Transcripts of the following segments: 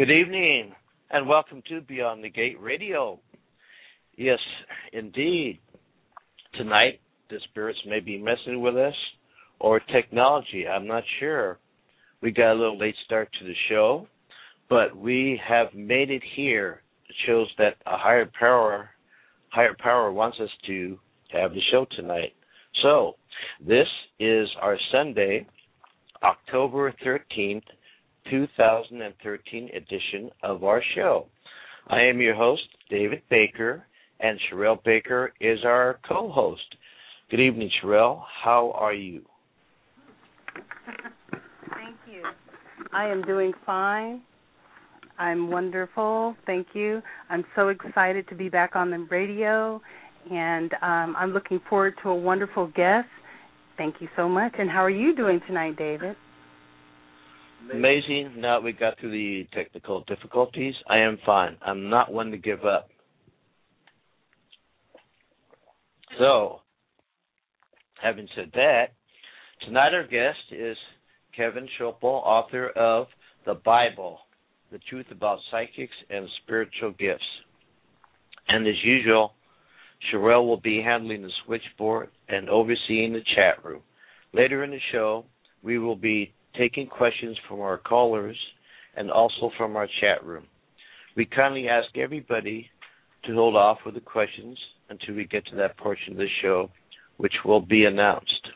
Good evening, and welcome to Beyond the Gate Radio. Yes, indeed. Tonight, the spirits may be messing with us, or technology. I'm not sure. We got a little late start to the show, but we have made it here. It shows that a higher power, higher power wants us to have the show tonight. So, this is our Sunday, October 13th, 2013 edition of our show. I am your host, David Baker, and Sherelle Baker is our co host. Good evening, Sherelle. How are you? Thank you. I am doing fine. I'm wonderful. Thank you. I'm so excited to be back on the radio, and um, I'm looking forward to a wonderful guest. Thank you so much. And how are you doing tonight, David? Amazing. Now we got through the technical difficulties. I am fine. I'm not one to give up. So, having said that, tonight our guest is Kevin Schoeppel, author of The Bible, The Truth About Psychics and Spiritual Gifts. And as usual, Sherelle will be handling the switchboard and overseeing the chat room. Later in the show, we will be taking questions from our callers and also from our chat room. We kindly ask everybody to hold off with the questions until we get to that portion of the show, which will be announced.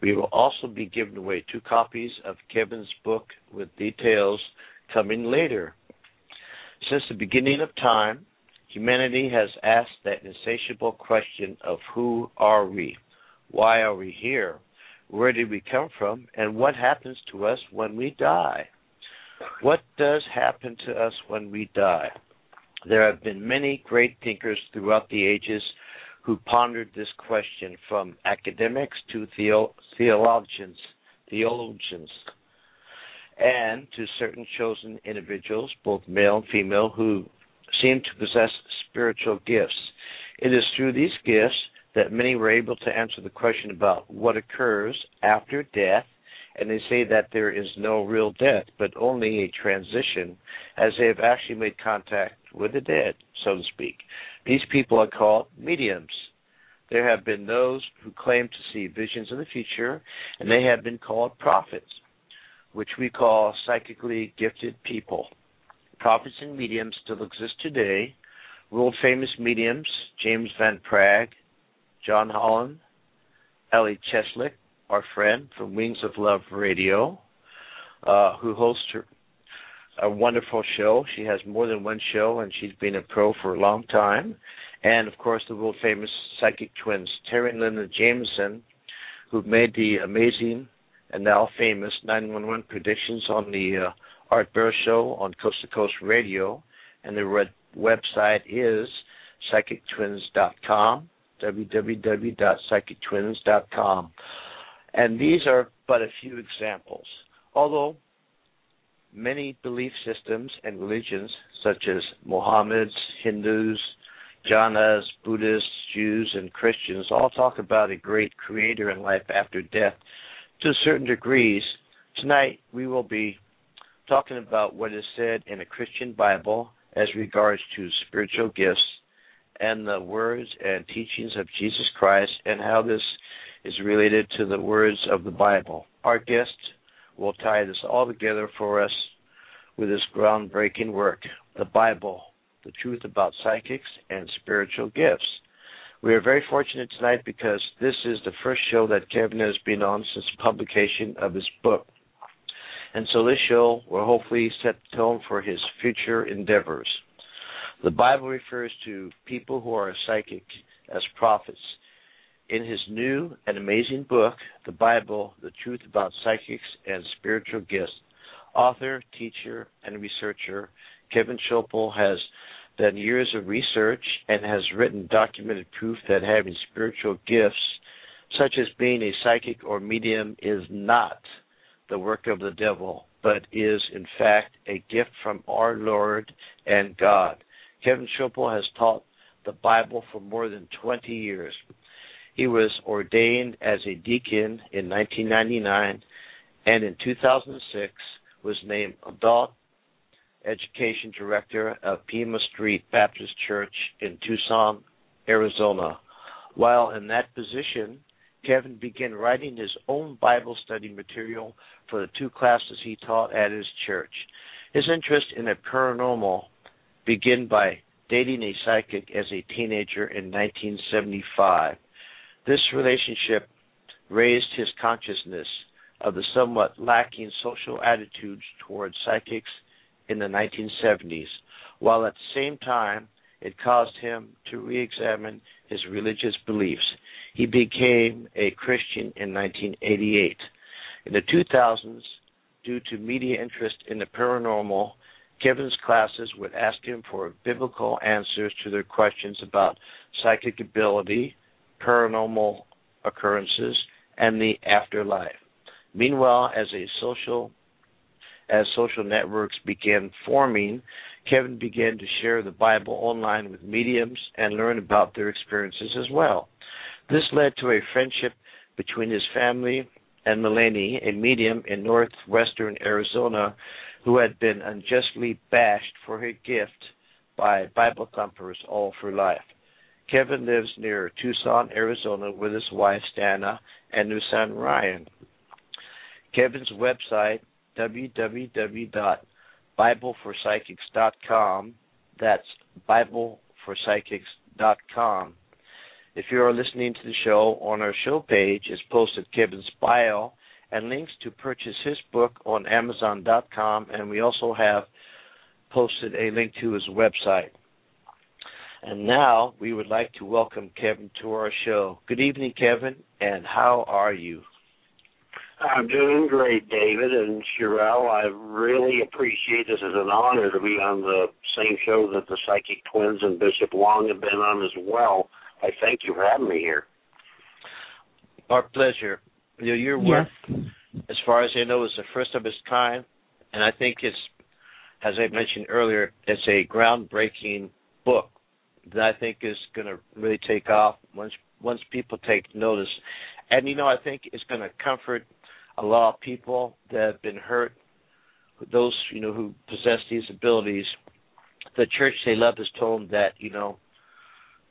We will also be giving away two copies of Kevin's book with details coming later. Since the beginning of time, humanity has asked that insatiable question of who are we? Why are we here? Where did we come from? And what happens to us when we die? What does happen to us when we die? There have been many great thinkers throughout the ages who pondered this question, from academics to theo- theologians, theologians, and to certain chosen individuals, both male and female, who seem to possess spiritual gifts. It is through these gifts that many were able to answer the question about what occurs after death, and they say that there is no real death, but only a transition, as they have actually made contact with the dead, so to speak. These people are called mediums. There have been those who claim to see visions of the future, and they have been called prophets, which we call psychically gifted people. Prophets and mediums still exist today. World famous mediums, James Van Praagh, John Holland, Ellie Cheslick, our friend from Wings of Love Radio, uh, who hosts her, a wonderful show. She has more than one show, and she's been a pro for a long time. And of course, the world famous psychic twins, Terry and Linda Jamison, who've made the amazing and now famous 911 predictions on the uh, Art Bell Show on Coast to Coast Radio. And their website is psychictwins.com www.psychictwins.com. And these are but a few examples. Although many belief systems and religions, such as Mohammed's, Hindus, Jainas, Buddhists, Jews, and Christians, all talk about a great creator in life after death to certain degrees. Tonight we will be talking about what is said in a Christian Bible as regards to spiritual gifts and the words and teachings of Jesus Christ and how this is related to the words of the Bible. Our guest will tie this all together for us with his groundbreaking work, the Bible, the truth about psychics and spiritual gifts. We are very fortunate tonight because this is the first show that Kevin has been on since publication of his book. And so this show will hopefully set the tone for his future endeavors. The Bible refers to people who are psychic as prophets. In his new and amazing book, The Bible, The Truth About Psychics and Spiritual Gifts, author, teacher, and researcher Kevin Schoeppel has done years of research and has written documented proof that having spiritual gifts, such as being a psychic or medium, is not the work of the devil, but is in fact a gift from our Lord and God. Kevin Schoeppel has taught the Bible for more than 20 years. He was ordained as a deacon in 1999 and in 2006 was named adult education director of Pima Street Baptist Church in Tucson, Arizona. While in that position, Kevin began writing his own Bible study material for the two classes he taught at his church. His interest in the paranormal began by dating a psychic as a teenager in 1975. This relationship raised his consciousness of the somewhat lacking social attitudes towards psychics in the 1970s, while at the same time it caused him to re examine his religious beliefs. He became a Christian in 1988. In the 2000s, due to media interest in the paranormal, Kevin's classes would ask him for biblical answers to their questions about psychic ability, paranormal occurrences, and the afterlife. Meanwhile, as a social as social networks began forming, Kevin began to share the Bible online with mediums and learn about their experiences as well. This led to a friendship between his family and Melanie, a medium in northwestern Arizona who had been unjustly bashed for her gift by Bible thumpers all through life. Kevin lives near Tucson, Arizona with his wife Stanna and new son Ryan. Kevin's website www.bibleforpsychics.com. That's bibleforpsychics.com. If you are listening to the show, on our show page is posted Kevin's bio and links to purchase his book on Amazon.com, and we also have posted a link to his website. And now we would like to welcome Kevin to our show. Good evening, Kevin, and how are you? I'm doing great, David and Sherelle. I really appreciate this. It's an honor to be on the same show that the Psychic Twins and Bishop Long have been on as well. I thank you for having me here. Our pleasure. You know, your work, yes. as far as I know, is the first of its kind, and I think it's, as I mentioned earlier, it's a groundbreaking book that I think is going to really take off once once people take notice. And you know, I think it's going to comfort a lot of people that have been hurt, those you know who possess these abilities, the church they love has told them that you know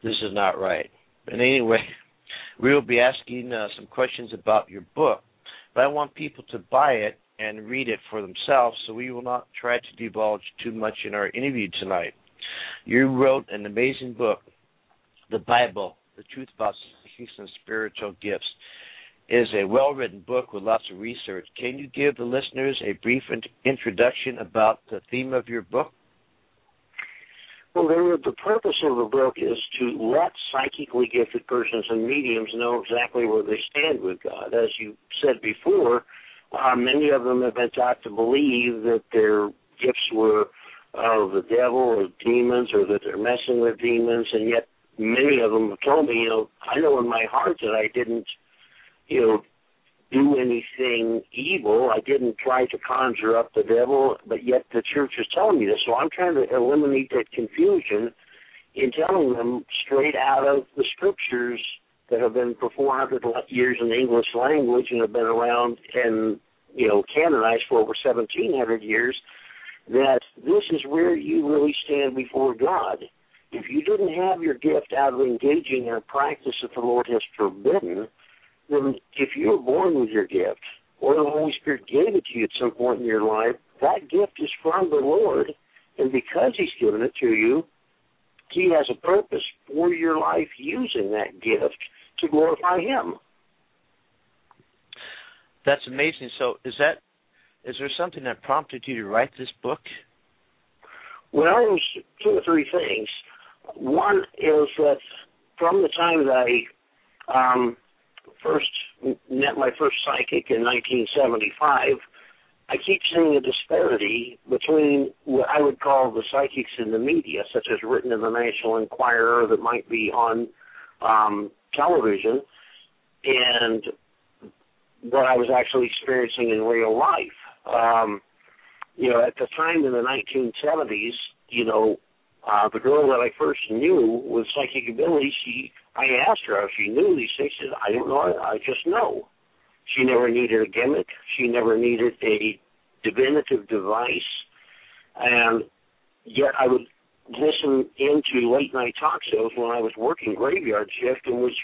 this is not right. And anyway, we will be asking uh, some questions about your book, but I want people to buy it and read it for themselves, so we will not try to divulge too much in our interview tonight. You wrote an amazing book, The Bible, The Truth About Psychics and Spiritual Gifts is a well written book with lots of research. Can you give the listeners a brief introduction about the theme of your book? Well, the purpose of the book is to let psychically gifted persons and mediums know exactly where they stand with God. As you said before, uh, many of them have been taught to believe that their gifts were of the devil or demons or that they're messing with demons, and yet many of them have told me, you know, I know in my heart that I didn't – you know, do anything evil. I didn't try to conjure up the devil, but yet the church is telling me this. So I'm trying to eliminate that confusion in telling them straight out of the scriptures that have been for 400 years in the English language and have been around and you know canonized for over 1700 years that this is where you really stand before God. If you didn't have your gift out of engaging in a practice that the Lord has forbidden, then if you were born with your gift, or the Holy Spirit gave it to you at some point in your life, that gift is from the Lord, and because He's given it to you, He has a purpose for your life using that gift to glorify Him. That's amazing. So, is that is there something that prompted you to write this book? Well, it was two or three things. One is that from the time that I um, first met my first psychic in 1975, I keep seeing a disparity between what I would call the psychics in the media, such as written in the National Enquirer that might be on um, television, and what I was actually experiencing in real life. Um, you know, at the time in the 1970s, you know, uh, the girl that I first knew with psychic ability, she, I asked her if she knew these things. She said, I don't know, I just know. She never needed a gimmick. She never needed a divinative device. And yet I would listen into late night talk shows when I was working graveyard shift in which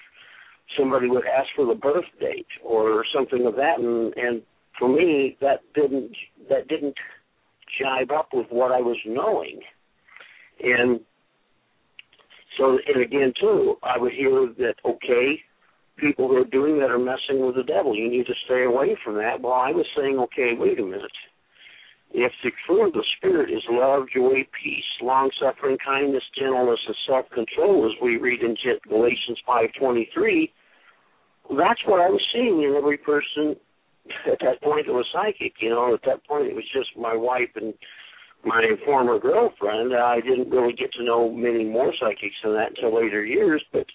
somebody would ask for the birth date or something of that and and for me that didn't that didn't jive up with what I was knowing. And so and again too, I would hear that okay, people who are doing that are messing with the devil. You need to stay away from that. Well, I was saying, okay, wait a minute. If the fruit of the Spirit is love, joy, peace, long suffering, kindness, gentleness, and self control, as we read in Galatians five twenty three, that's what I was seeing in every person at that point it was psychic. You know, at that point it was just my wife and my former girlfriend. I didn't really get to know many more psychics than that until later years, but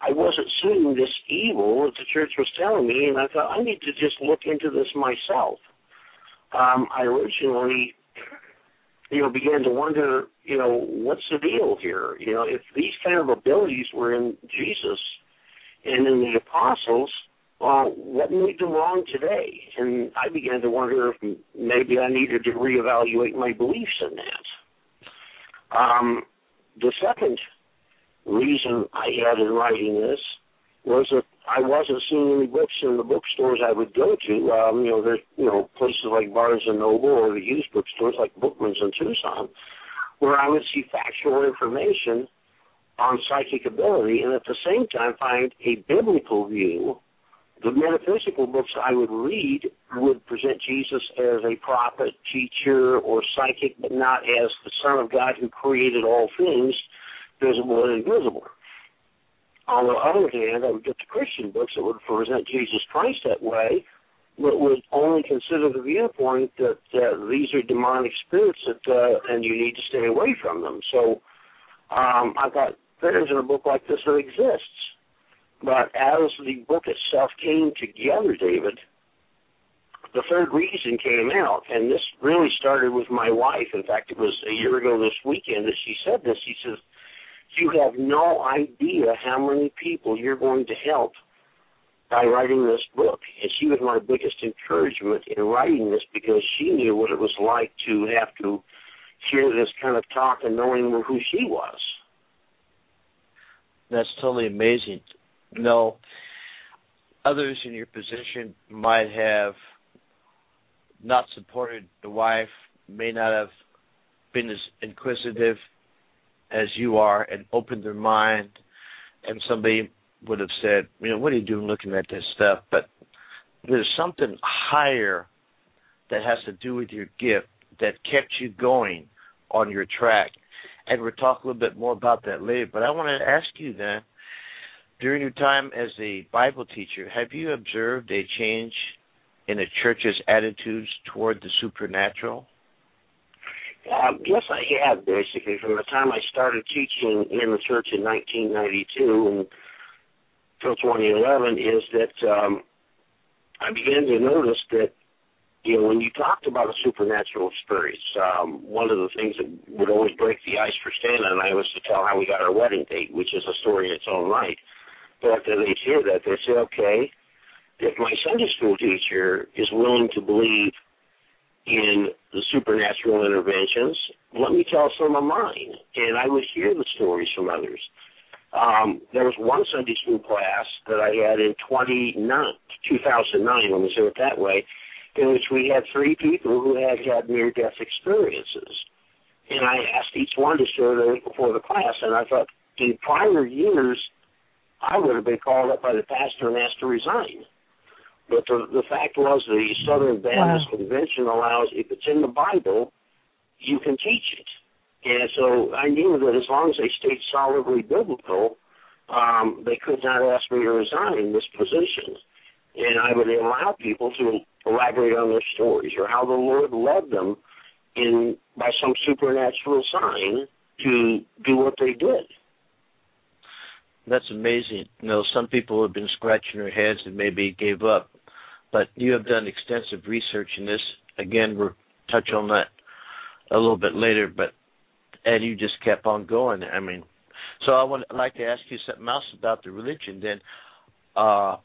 I wasn't seeing this evil that the church was telling me, and I thought I need to just look into this myself. Um, I originally, you know, began to wonder, you know, what's the deal here? You know, if these kind of abilities were in Jesus and in the apostles, well, what made them wrong today? And I began to wonder if maybe I needed to reevaluate my beliefs in that. Um, the second reason I had in writing this was that I wasn't seeing any books in the bookstores I would go to. Um, you know, there's you know places like Barnes and Noble or the used bookstores like Bookman's in Tucson, where I would see factual information on psychic ability, and at the same time find a biblical view the metaphysical books I would read would present Jesus as a prophet, teacher, or psychic, but not as the Son of God who created all things, visible and invisible. On the other hand, I would get the Christian books that would present Jesus Christ that way, but would only consider the viewpoint that uh, these are demonic spirits that, uh, and you need to stay away from them. So um, I thought there's a book like this that exists but as the book itself came together, David, the third reason came out, and this really started with my wife. In fact, it was a year ago this weekend that she said this. She says, You have no idea how many people you're going to help by writing this book. And she was my biggest encouragement in writing this because she knew what it was like to have to hear this kind of talk and knowing who she was. That's totally amazing no. Others in your position might have not supported the wife, may not have been as inquisitive as you are and opened their mind and somebody would have said, you know, what are you doing looking at this stuff? But there's something higher that has to do with your gift that kept you going on your track. And we'll talk a little bit more about that later. But I want to ask you then, during your time as a Bible teacher, have you observed a change in the church's attitudes toward the supernatural? Um, yes, I have basically from the time I started teaching in the church in 1992 until 2011. Is that um, I began to notice that you know when you talked about a supernatural experience, um, one of the things that would always break the ice for Stan and I was to tell how we got our wedding date, which is a story in its own right. But after they hear that, they say, okay, if my Sunday school teacher is willing to believe in the supernatural interventions, let me tell some of mine. And I would hear the stories from others. Um, there was one Sunday school class that I had in 2009, 2009, let me say it that way, in which we had three people who had had near-death experiences. and I asked each one to share theirs before the class. And I thought, in prior years, I would have been called up by the pastor and asked to resign. But the the fact was, the Southern Baptist Wow. Convention allows if it's in the Bible, you can teach it. And so I knew that as long as they stayed solidly biblical, um, they could not ask me to resign in this position. And I would allow people to elaborate on their stories or how the Lord led them in by some supernatural sign to do what they did. That's amazing. You know, some people have been scratching their heads and maybe gave up, but you have done extensive research in this. Again, we'll touch on that a little bit later, but and you just kept on going. I mean, so I would like to ask you something else about the religion. Then, uh,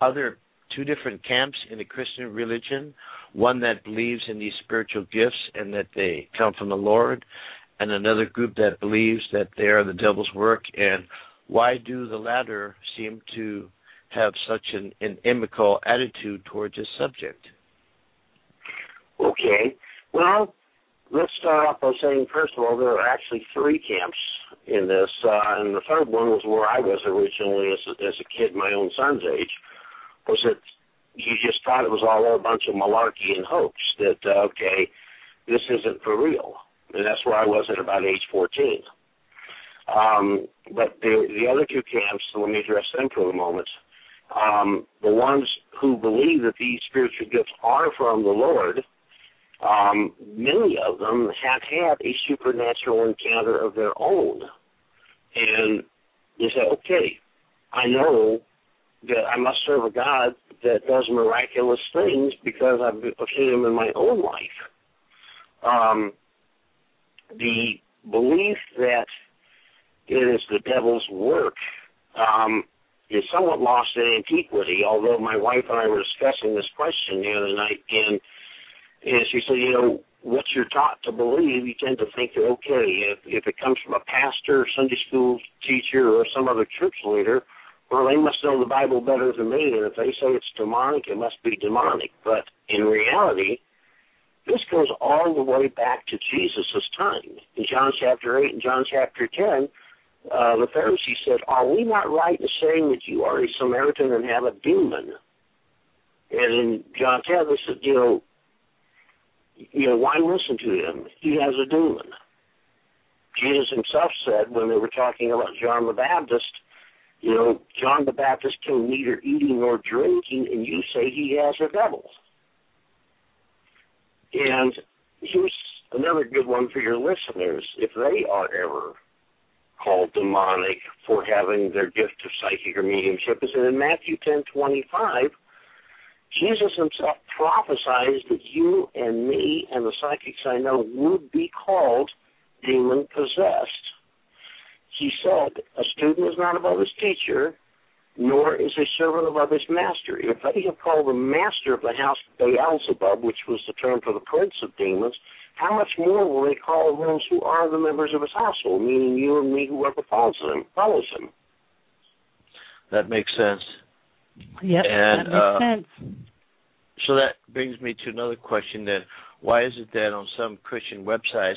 are there two different camps in the Christian religion? One that believes in these spiritual gifts and that they come from the Lord, and another group that believes that they are the devil's work. And why do the latter seem to have such an, inimical attitude towards this subject? Okay. Well, let's start off by saying, first of all, there are actually three camps in this, uh, and the third one was where I was originally as a, as a kid, my own son's age, was that you just thought it was all a bunch of malarkey and hoax. That uh, okay, this isn't for real, and that's where I was at about age 14. Um, but the the other two camps, so let me address them for a moment. Um, the ones who believe that these spiritual gifts are from the Lord, um, many of them have had a supernatural encounter of their own. And they say, okay, I know that I must serve a God that does miraculous things because I've seen him in my own life. Um, the belief that it is the devil's work um, is somewhat lost in antiquity, although my wife and I were discussing this question the other night, and, and she said, you know, what you're taught to believe, you tend to think that, okay, if, if it comes from a pastor, Sunday school teacher, or some other church leader, well, they must know the Bible better than me, and if they say it's demonic, it must be demonic. But in reality, this goes all the way back to Jesus' time. In John chapter 8 and John chapter 10, uh, the Pharisee said, Are we not right in saying that you are a Samaritan and have a demon? And John 10, they said, You know, you know, why listen to him? He has a demon. Jesus himself said when they were talking about John the Baptist, you know, John the Baptist came neither eating nor drinking, and you say he has a devil. And here's another good one for your listeners. If they are ever called demonic for having their gift of psychic or mediumship, is that in Matthew ten twenty five, Jesus himself prophesies that you and me and the psychics I know would be called demon possessed. He said, A student is not above his teacher, nor is a servant above his master. If they have called the master of the house Beelzebub, which was the term for the prince of demons, how much more will they call those who are the members of his household, meaning you and me, whoever follows him, follows him. That makes sense. Yep, And, that makes uh, sense. So that brings me to another question then. Why is it that on some Christian websites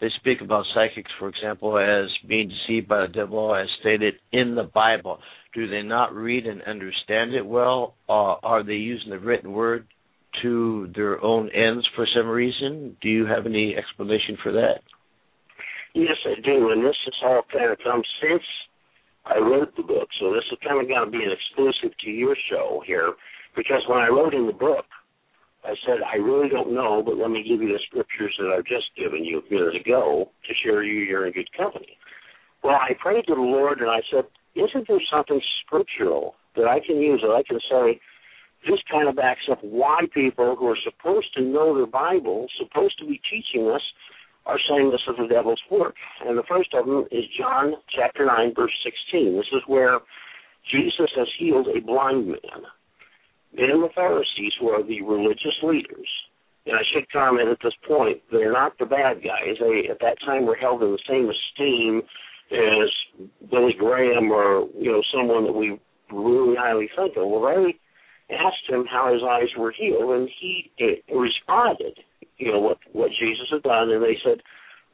they speak about psychics, for example, as being deceived by the devil as stated in the Bible? Do they not read and understand it well? Or are they using the written word to their own ends for some reason? Do you have any explanation for that? Yes, I do, and this has all kind of come since I wrote the book. So this is kind of going to be an exclusive to your show here, because when I wrote in the book, I said I really don't know, but let me give you the scriptures that I've just given you a minute ago to show you you're in good company. Well, I prayed to the Lord and I said, isn't there something scriptural that I can use that I can say this kind of backs up why people who are supposed to know their Bible, supposed to be teaching us, are saying this is the devil's work. And the first of them is John chapter 9, verse 16. This is where Jesus has healed a blind man. Then the Pharisees, who are the religious leaders, and I should comment at this point, they're not the bad guys. They, at that time, were held in the same esteem as Billy Graham or, you know, someone that we really highly think of. Well, they asked him how his eyes were healed, and he responded, you know, what, what Jesus had done, and they said,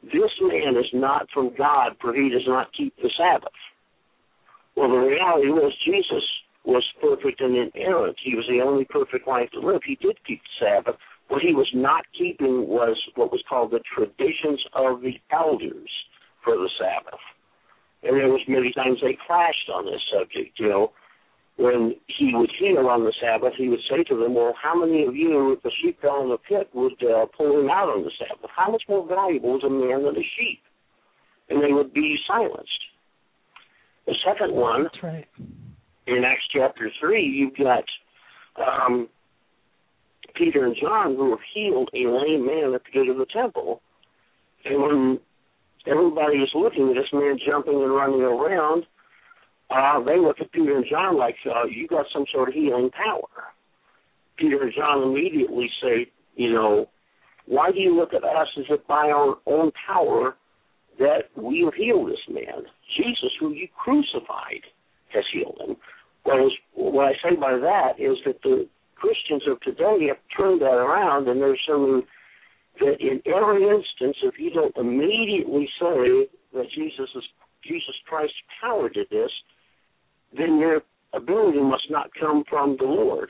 this man is not from God, for he does not keep the Sabbath. Well, the reality was Jesus was perfect and inerrant. He was the only perfect life to live. He did keep the Sabbath. What he was not keeping was what was called the traditions of the elders for the Sabbath. And there was many times they clashed on this subject. You know, when he would heal on the Sabbath, he would say to them, "Well, how many of you, if the sheep fell in the pit, would uh, pull him out on the Sabbath? How much more valuable is a man than a sheep?" And they would be silenced. The second one, That's right. in Acts chapter three, you've got um, Peter and John who have healed a lame man at the gate of the temple, and when everybody is looking at this man jumping and running around, uh, they look at Peter and John like, uh, "You got some sort of healing power." Peter and John immediately say, "You know, why do you look at us as if by our own power that we have healed this man? Jesus, who you crucified, has healed him." Well, what I say by that is that the Christians of today have turned that around, and they're saying that in every instance, if you don't immediately say that Jesus is Jesus Christ's power did this, then your ability must not come from the Lord.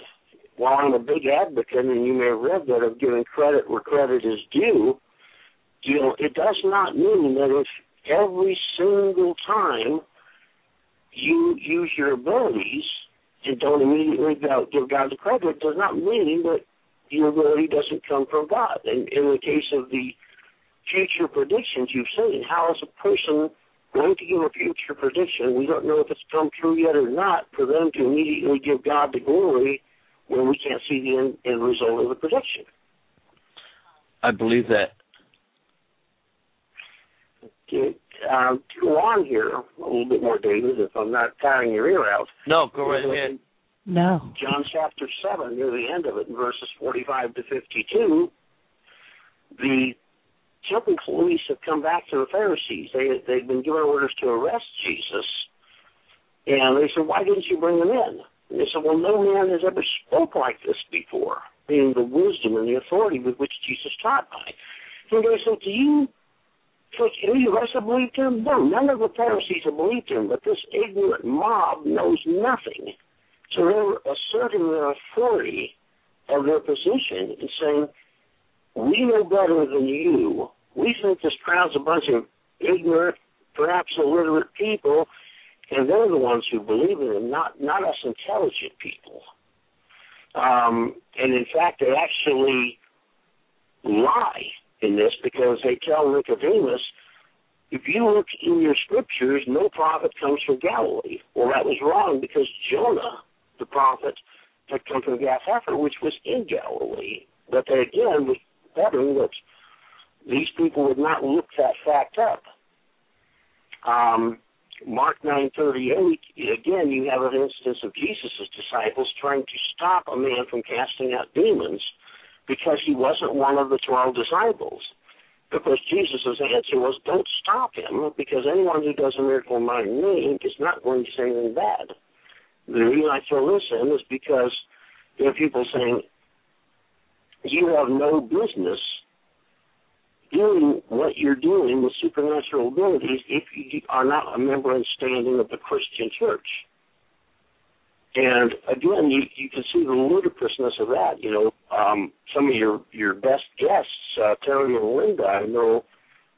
While I'm a big advocate, and you may have read that, of giving credit where credit is due, you know, it does not mean that if every single time you use your abilities and don't immediately give God the credit, it does not mean that your ability doesn't come from God. And in the case of the future predictions you've seen, how is a person going to give a future prediction? We don't know if it's come true yet or not, for them to immediately give God the glory when we can't see the end, end result of the prediction. I believe that. Okay, uh, to go on here a little bit more, David, if I'm not tearing your ear out. No, go right ahead. No. John chapter 7, near the end of it, in verses 45 to 52, the temple police have come back to the Pharisees. They, they've been given orders to arrest Jesus. And they said, why didn't you bring them in? And they said, well, no man has ever spoke like this before, being the wisdom and the authority with which Jesus taught by. And they said, do you think any of us have believed him? No, none of the Pharisees have believed him, but this ignorant mob knows nothing. So they're asserting their authority of their position and saying, we know better than you. We think this crowd's a bunch of ignorant, perhaps illiterate people, and they're the ones who believe in him, not not us intelligent people. Um, and in fact, they actually lie in this because they tell Nicodemus, if you look in your scriptures, no prophet comes from Galilee. Well, that was wrong because Jonah, the prophet, had come from Gath Hepher, which was in Galilee. But they again betting that these people would not look that fact up. Um, Mark 9:38 again you have an instance of Jesus' disciples trying to stop a man from casting out demons because he wasn't one of the 12 disciples. Because Jesus' answer was, don't stop him, because anyone who does a miracle in my name is not going to say anything bad. The reason I throw this in is because there are people saying, you have no business doing what you're doing with supernatural abilities if you are not a member and standing of the Christian church. And again, you, you can see the ludicrousness of that. You know, um, some of your your best guests, uh, Terry and Linda, I know,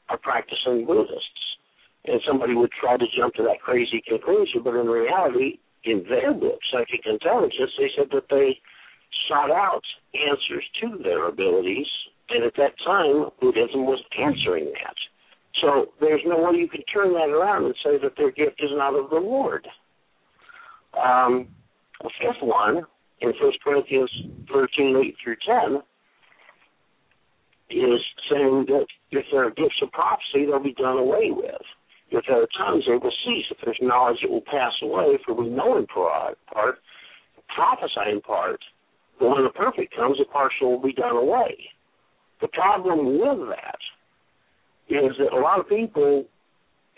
are practicing Buddhists, and somebody would try to jump to that crazy conclusion, but in reality, in their book, Psychic Intelligence, they said that they sought out answers to their abilities, and at that time, Buddhism was answering that. So there's no way you can turn that around and say that their gift is not of the Lord. Um, the fifth one, in 1 Corinthians 13, 8 through 10, is saying that if there are gifts of prophecy, they'll be done away with. If there are tongues, they will cease. If there's knowledge, it will pass away. For we know in part, prophesy in part, but when the perfect comes, the partial will be done away. The problem with that is that a lot of people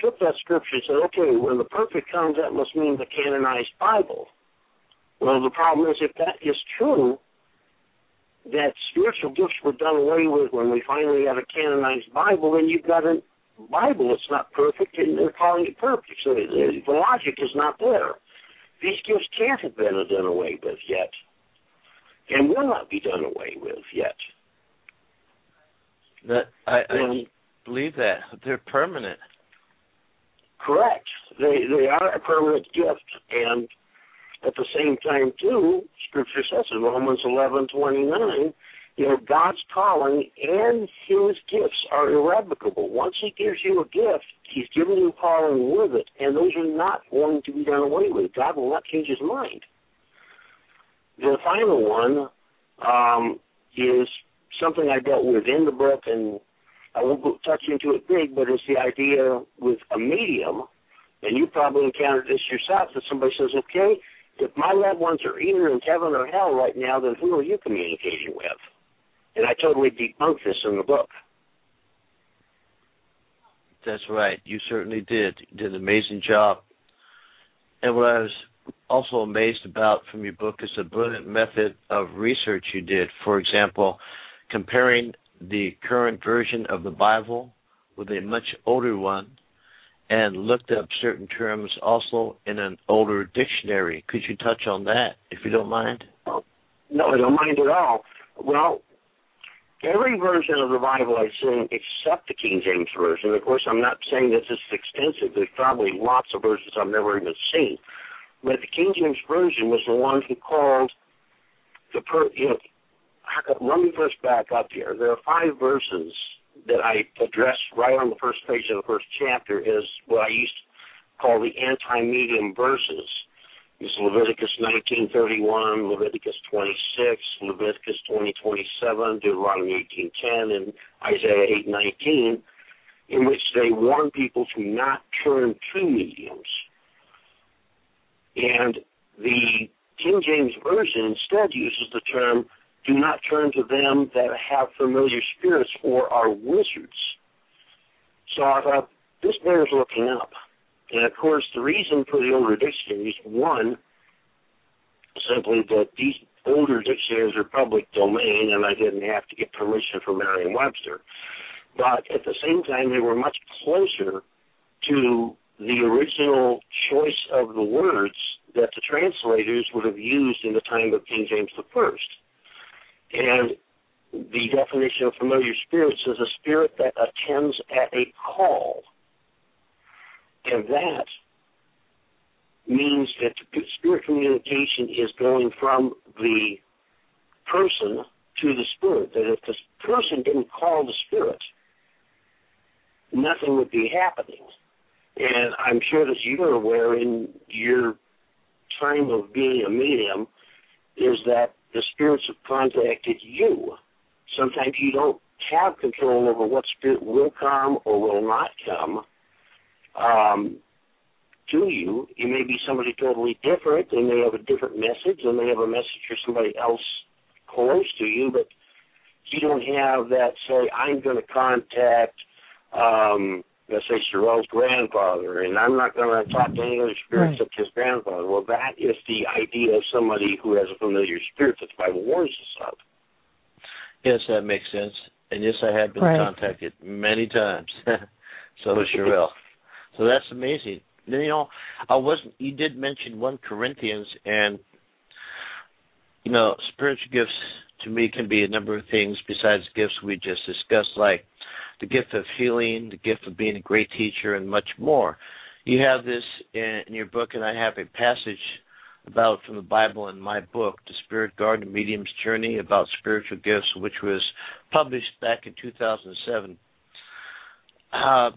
took that scripture and said, okay, when the perfect comes, that must mean the canonized Bible. Well, the problem is if that is true, that spiritual gifts were done away with when we finally had a canonized Bible, then you've got a Bible that's not perfect, and they're calling it perfect. So the, logic is not there. These gifts can't have been done away with yet, and will not be done away with yet. That I, I um, believe that they're permanent. Correct. They they are a permanent gift, and at the same time, too, Scripture says in Romans eleven twenty nine, you know, God's calling and His gifts are irrevocable. Once He gives you a gift, He's given you calling with it, and those are not going to be done away with. God will not change His mind. The final one um, is something I dealt with in the book, and I won't touch into it big, but it's the idea with a medium, and you probably encountered this yourself, that somebody says, okay, if my loved ones are either in heaven or hell right now, then who are you communicating with? And I totally debunked this in the book. That's right. You certainly did. You did an amazing job. And what I was also amazed about from your book is the brilliant method of research you did. For example, comparing the current version of the Bible with a much older one and looked up certain terms also in an older dictionary. Could you touch on that, if you don't mind? No, I don't mind at all. Well, every version of the Bible I've seen except the King James Version. Of course, I'm not saying this is extensive. There's probably lots of versions I've never even seen. But the King James Version was the one who called the per, you know, let me first back up here. There are five verses that I address right on the first page of the first chapter is what I used to call the anti-medium verses. It's Leviticus 19:31, Leviticus 26, Leviticus 20:27, Deuteronomy 18:10, and Isaiah 8:19, in which they warn people to not turn to mediums. And the King James Version instead uses the term do not turn to them that have familiar spirits or are wizards. So I thought, this bears looking up. And of course, the reason for the older dictionaries, one, simply that these older dictionaries are public domain and I didn't have to get permission from Merriam Webster. But at the same time, they were much closer to the original choice of the words that the translators would have used in the time of King James First. And the definition of familiar spirits is a spirit that attends at a call. And that means that the spirit communication is going from the person to the spirit. That if the person didn't call the spirit, nothing would be happening. And I'm sure that you're aware in your time of being a medium is that the spirits have contacted you. Sometimes you don't have control over what spirit will come or will not come um, to you. You may be somebody totally different. They may have a different message. They may have a message for somebody else close to you, but you don't have that. Say, I'm going to contact. Um, let's say Cheryl's grandfather, and I'm not going to talk to any other spirit right. except his grandfather. Well, that is the idea of somebody who has a familiar spirit that the Bible warns us of. Yes, that makes sense. And yes, I have been right. contacted many times. so is Cheryl. so that's amazing. You know, I wasn't. You did mention one Corinthians, and you know, spiritual gifts to me can be a number of things besides gifts we just discussed, like the gift of healing, the gift of being a great teacher, and much more. You have this in, your book, and I have a passage about from the Bible in my book, The Spirit Garden Medium's Journey about Spiritual Gifts, which was published back in 2007. Uh,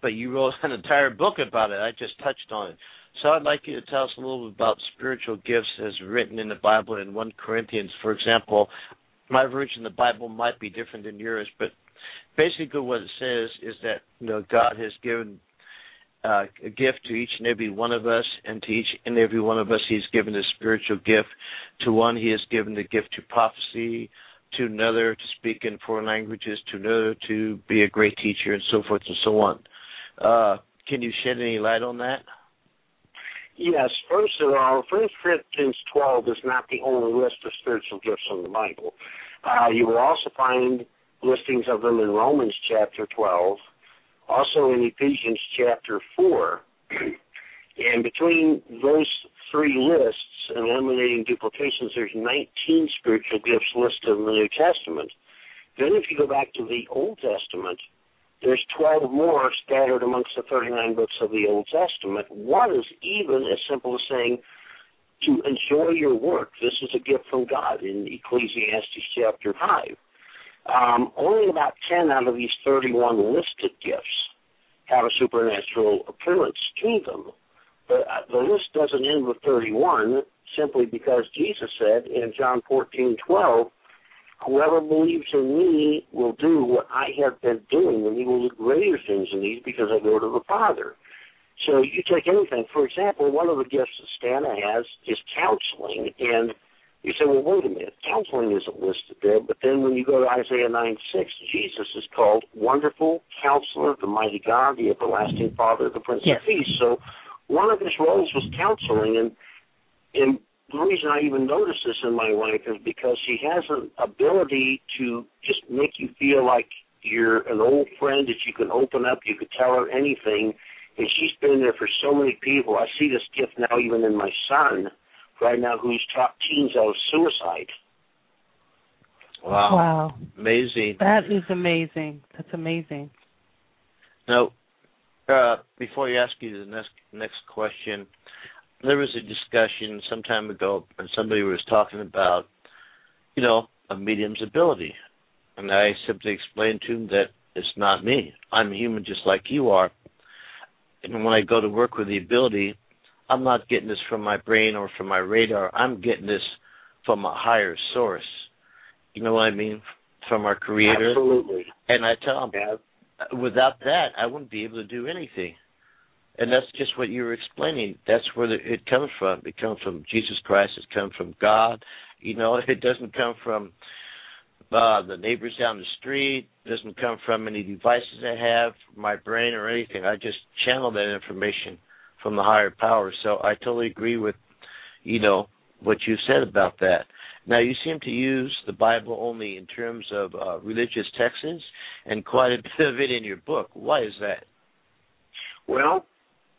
but you wrote an entire book about it. I just touched on it. So I'd like you to tell us a little bit about spiritual gifts as written in the Bible in 1 Corinthians. For example, my version of the Bible might be different than yours, but basically what it says is that you know God has given uh, a gift to each and every one of us, and to each and every one of us, He's given a spiritual gift. To one, He has given the gift to prophecy. To another, to speak in foreign languages. To another, to be a great teacher, and so forth and so on. Uh, can you shed any light on that? Yes, first of all, First Corinthians 12 is not the only list of spiritual gifts in the Bible. Uh, you will also find listings of them in Romans chapter 12, also in Ephesians chapter 4. and between those three lists, eliminating duplications, there's 19 spiritual gifts listed in the New Testament. Then if you go back to the Old Testament, there's 12 more scattered amongst the 39 books of the Old Testament. One is even as simple as saying, to enjoy your work. This is a gift from God in Ecclesiastes chapter 5. Um, only about 10 out of these 31 listed gifts have a supernatural appearance to them. But uh, the list doesn't end with 31 simply because Jesus said in John 14:12, Whoever believes in me will do what I have been doing, and he will do greater things than these because I go to the Father. So you take anything. For example, one of the gifts that Stanna has is counseling, and you say, well, wait a minute, counseling isn't listed there. But then when you go to Isaiah 9 6, Jesus is called Wonderful Counselor, the Mighty God, the Everlasting Father, the Prince yes. of Peace. So one of his roles was counseling, and and the reason I even notice this in my wife is because she has an ability to just make you feel like you're an old friend that you can open up, you could tell her anything, and she's been there for so many people. I see this gift now even in my son right now who's top teens out of suicide. Wow. Wow. Amazing. That is amazing. That's amazing. Now, uh, before I ask you the next next question, there was a discussion some time ago, and somebody was talking about, you know, a medium's ability, and I simply explained to him that it's not me. I'm human just like you are, and when I go to work with the ability, I'm not getting this from my brain or from my radar. I'm getting this from a higher source. You know what I mean? From our Creator. Absolutely. And I tell them, Yeah. without that, I wouldn't be able to do anything. And that's just what you were explaining. That's where the, it comes from. It comes from Jesus Christ. It comes from God. You know, it doesn't come from uh, the neighbors down the street. It doesn't come from any devices I have, my brain, or anything. I just channel that information from the higher power. So I totally agree with, you know, what you said about that. Now you seem to use the Bible only in terms of uh, religious texts, and quite a bit of it in your book. Why is that? Well,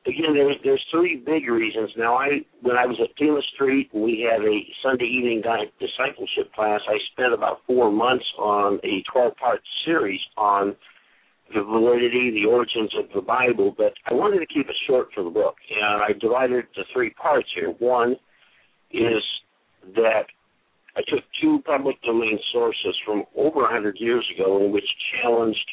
again, there's there's three big reasons. Now, I when I was at Pima Street, we had a Sunday evening discipleship class. I spent about four months on a 12-part series on the validity, the origins of the Bible. But I wanted to keep it short for the book, and I divided it into three parts here. One is that I took two public domain sources from over 100 years ago in which challenged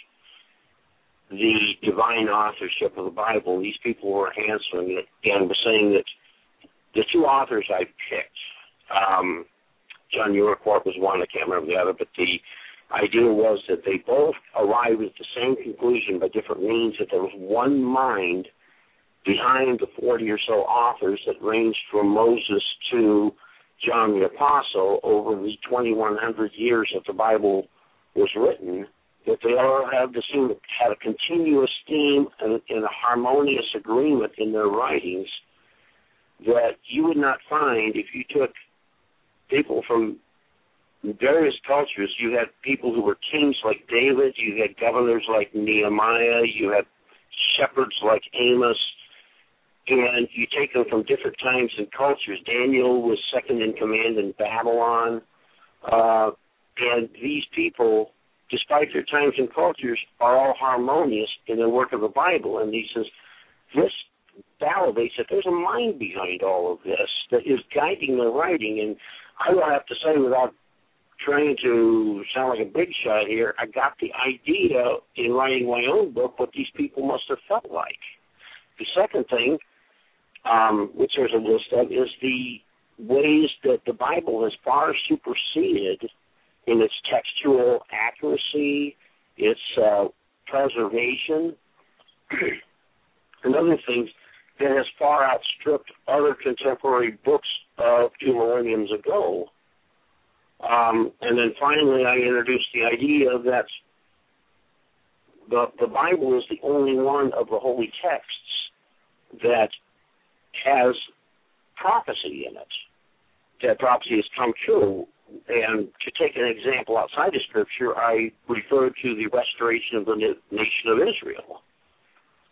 the divine authorship of the Bible. These people were answering it and were saying that the two authors I picked, um, John Urquhart was one, I can't remember the other, but the idea was that they both arrived at the same conclusion by different means, that there was one mind behind the 40 or so authors that ranged from Moses to John the Apostle over the 2100 years that the Bible was written that they all have the same had a continuous theme and, and a harmonious agreement in their writings that you would not find if you took people from various cultures. You had people who were kings like David, you had governors like Nehemiah, you had shepherds like Amos, and you take them from different times and cultures. Daniel was second in command in Babylon, uh, and these people despite their times and cultures, are all harmonious in the work of the Bible. And he says, this validates that there's a mind behind all of this that is guiding the writing. And I will have to say, without trying to sound like a big shot here, I got the idea in writing my own book what these people must have felt like. The second thing, um, which there's a list of, is the ways that the Bible has far superseded in its textual accuracy, its uh, preservation, and other things that has far outstripped other contemporary books of two millenniums ago. Um, and then finally, I introduced the idea that the, the Bible is the only one of the holy texts that has prophecy in it. That prophecy has come true. And to take an example outside of Scripture, I refer to the restoration of the nation of Israel.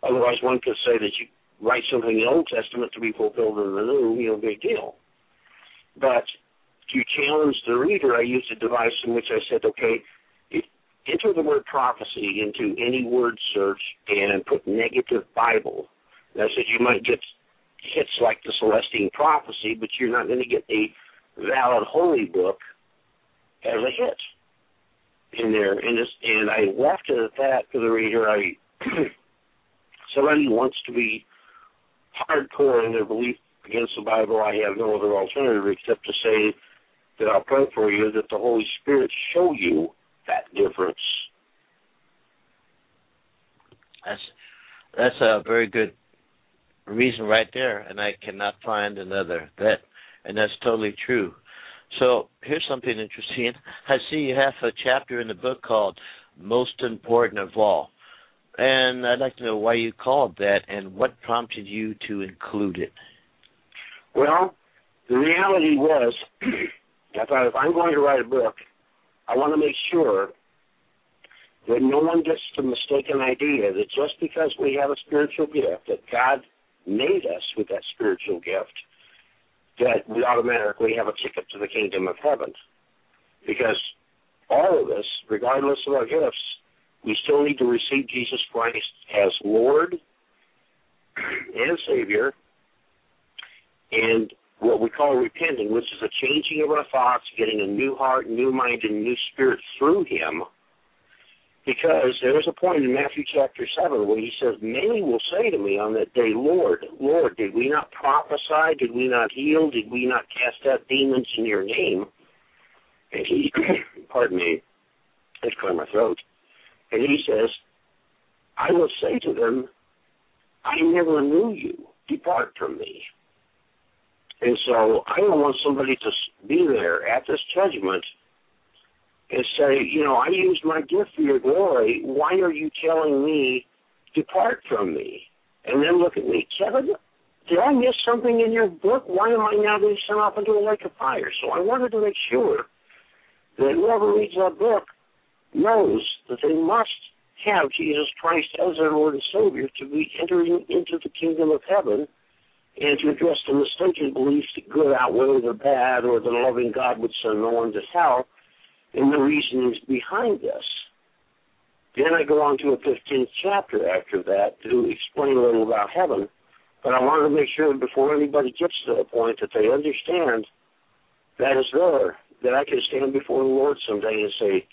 Otherwise, one could say that you write something in the Old Testament to be fulfilled in the New, you know, big deal. But to challenge the reader, I used a device in which I said, okay, enter the word prophecy into any word search and put negative Bible. And I said you might get hits like the Celestine prophecy, but you're not going to get a valid holy book as a hit in there. And, and I left it at that for the reader. I somebody wants to be hardcore in their belief against the Bible. I have no other alternative except to say that I'll pray for you that the Holy Spirit show you that difference. That's that's a very good reason right there, and I cannot find another that, and that's totally true. So here's something interesting. I see you have a chapter in the book called "Most Important of All," and I'd like to know why you called that and what prompted you to include it. Well, the reality was, I thought if I'm going to write a book, I want to make sure that no one gets the mistaken idea that just because we have a spiritual gift, that God made us with that spiritual gift, that we automatically have a ticket to the kingdom of heaven. Because all of us, regardless of our gifts, we still need to receive Jesus Christ as Lord and Savior, and what we call repenting, which is a changing of our thoughts, getting a new heart, new mind, and new spirit through Him. Because there's a point in Matthew chapter 7 where He says, Many will say to me on that day, Lord, Lord, did we not prophesy? Did we not heal? Did we not cast out demons in your name? And He, pardon me, it's clear my throat. And He says, I will say to them, I never knew you. Depart from me. And so I don't want somebody to be there at this judgment and say, you know, I used my gift for your glory. Why are you telling me, depart from me? And then look at me, Kevin, did I miss something in your book? Why am I now being sent off into a lake of fire? So I wanted to make sure that whoever reads that book knows that they must have Jesus Christ as their Lord and Savior to be entering into the kingdom of heaven and to address the mistaken beliefs that good outweigh the bad or that a loving God would send no one to hell and the reasonings behind this. Then I go on to a 15th chapter after that to explain a little about heaven, but I wanted to make sure before anybody gets to the point that they understand that is there, that I can stand before the Lord someday and say,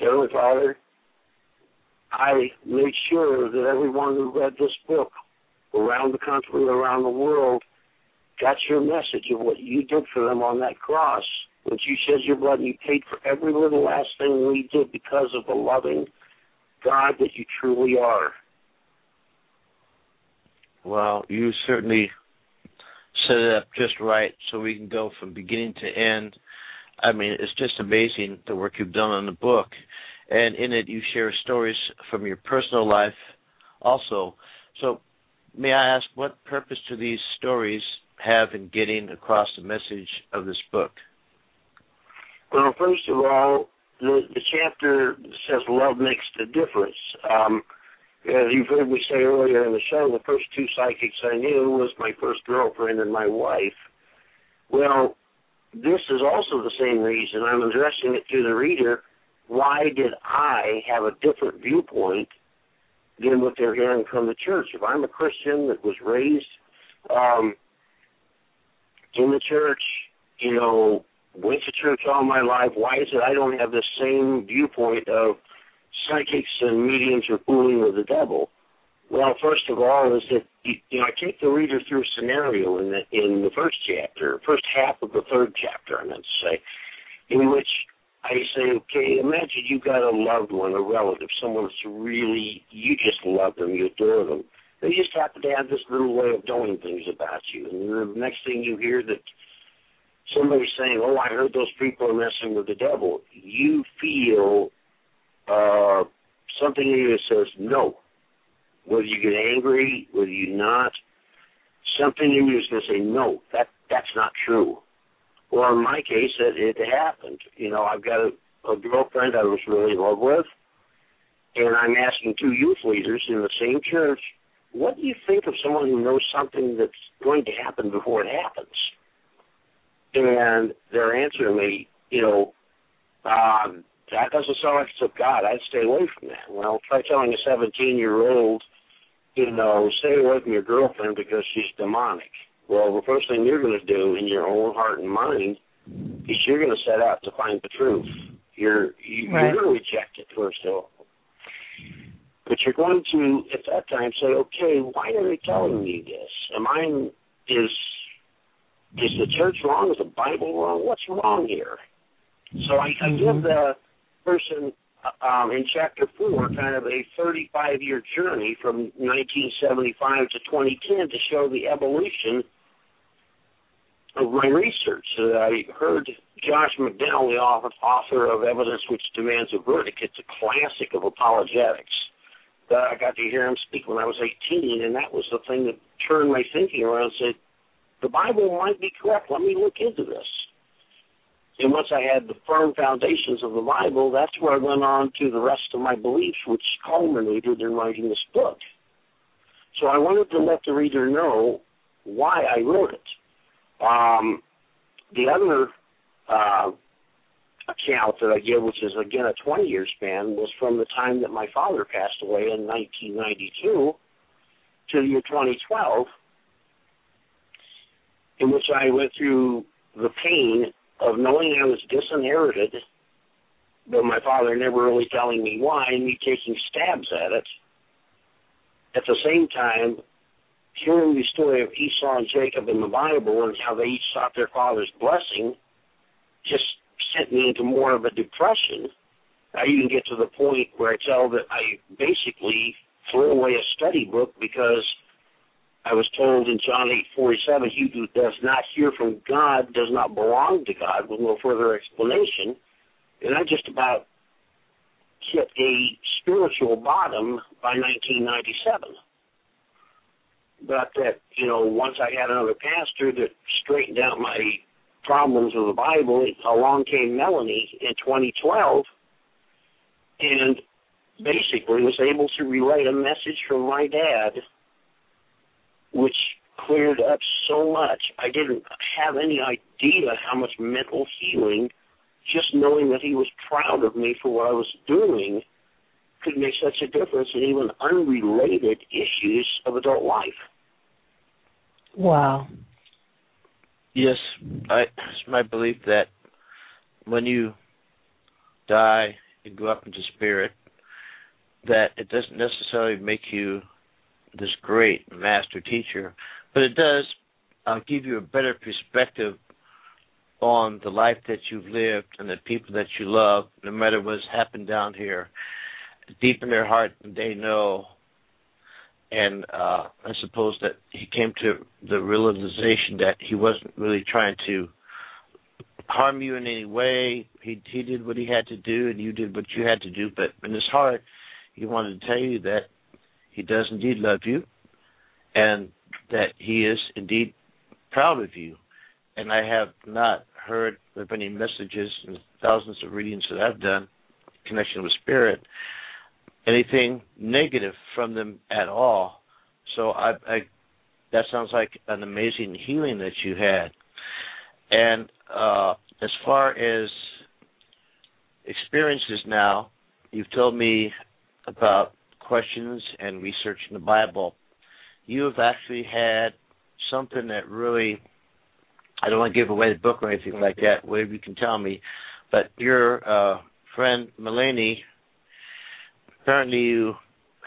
Heavenly Father, I made sure that everyone who read this book around the country, around the world, got your message of what you did for them on that cross. When you shed your blood and you paid for every little last thing we did because of the loving God that you truly are. Well, you certainly set it up just right so we can go from beginning to end. I mean, it's just amazing the work you've done on the book. And in it, you share stories from your personal life also. So, may I ask what purpose do these stories have in getting across the message of this book? Well, first of all, the, the chapter says love makes the difference. Um, as you've heard me say earlier in the show, the first two psychics I knew was my first girlfriend and my wife. Well, this is also the same reason I'm addressing it to the reader. Why did I have a different viewpoint than what they're hearing from the church? If I'm a Christian that was raised um, in the church, you know, went to church all my life, why is it I don't have the same viewpoint of psychics and mediums are fooling with the devil? Well, first of all, is that you know I take the reader through a scenario in the in the first chapter, first half of the third chapter, I meant to say, in which I say, okay, imagine you got a loved one, a relative, someone that's really you just love them, you adore them. They just happen to have this little way of doing things about you, and the next thing you hear that somebody's saying, "Oh, I heard those people are messing with the devil," you feel uh, something in you that says no. Whether you get angry, whether you not, something in you is going to say, no, that that's not true. Or in my case, it, it happened. You know, I've got a, a girlfriend I was really in love with, and I'm asking two youth leaders in the same church, what do you think of someone who knows something that's going to happen before it happens? And they're answering me, you know, um, that doesn't sound like it's of God. I'd stay away from that. Well, try telling a 17 year old, you know, stay away from your girlfriend because she's demonic. Well, the first thing you're going to do in your own heart and mind is you're going to set out to find the truth. You're you, Right. you're going to reject it first of all, but you're going to at that time say, okay, why are they telling me this? Am I is is the church wrong? Is the Bible wrong? What's wrong here? So I, I give the person uh, um, in chapter four kind of a 35 year journey from 1975 to 2010 to show the evolution my research. Uh, I heard Josh McDowell, the author of Evidence Which Demands a Verdict. It's a classic of apologetics. Uh, I got to hear him speak when I was 18, and that was the thing that turned my thinking around and said, the Bible might be correct. Let me look into this. And once I had the firm foundations of the Bible, that's where I went on to the rest of my beliefs, which culminated in writing this book. So I wanted to let the reader know why I wrote it. Um, the other uh, account that I give, which is again a 20 year span, was from the time that my father passed away in 1992 to the year 2012, in which I went through the pain of knowing I was disinherited, but my father never really telling me why, and me taking stabs at it. At the same time, hearing the story of Esau and Jacob in the Bible and how they each sought their father's blessing just sent me into more of a depression. I even get to the point where I tell that I basically threw away a study book because I was told in John eight forty seven, he who does not hear from God does not belong to God with no further explanation. And I just about hit a spiritual bottom by nineteen ninety seven. But that, you know, once I had another pastor that straightened out my problems with the Bible, along came Melanie in 2012 and basically was able to relay a message from my dad which cleared up so much. I didn't have any idea how much mental healing just knowing that he was proud of me for what I was doing could make such a difference in even unrelated issues of adult life. Wow. Yes, I, it's my belief that when you die and go up into spirit, that it doesn't necessarily make you this great master teacher, but it does uh, give you a better perspective on the life that you've lived and the people that you love, no matter what's happened down here. Deep in their heart, they know. And uh, I suppose that he came to the realization that he wasn't really trying to harm you in any way. He he did what he had to do, and you did what you had to do. But in his heart, he wanted to tell you that he does indeed love you, and that he is indeed proud of you. And I have not heard of any messages the thousands of readings that I've done in connection with spirit, anything negative from them at all. So I, I that sounds like an amazing healing that you had. And uh, as far as experiences now, you've told me about questions and research in the Bible. You have actually had something that really I don't want to give away the book or anything like that, whatever you can tell me. But your uh, friend Melanie, apparently you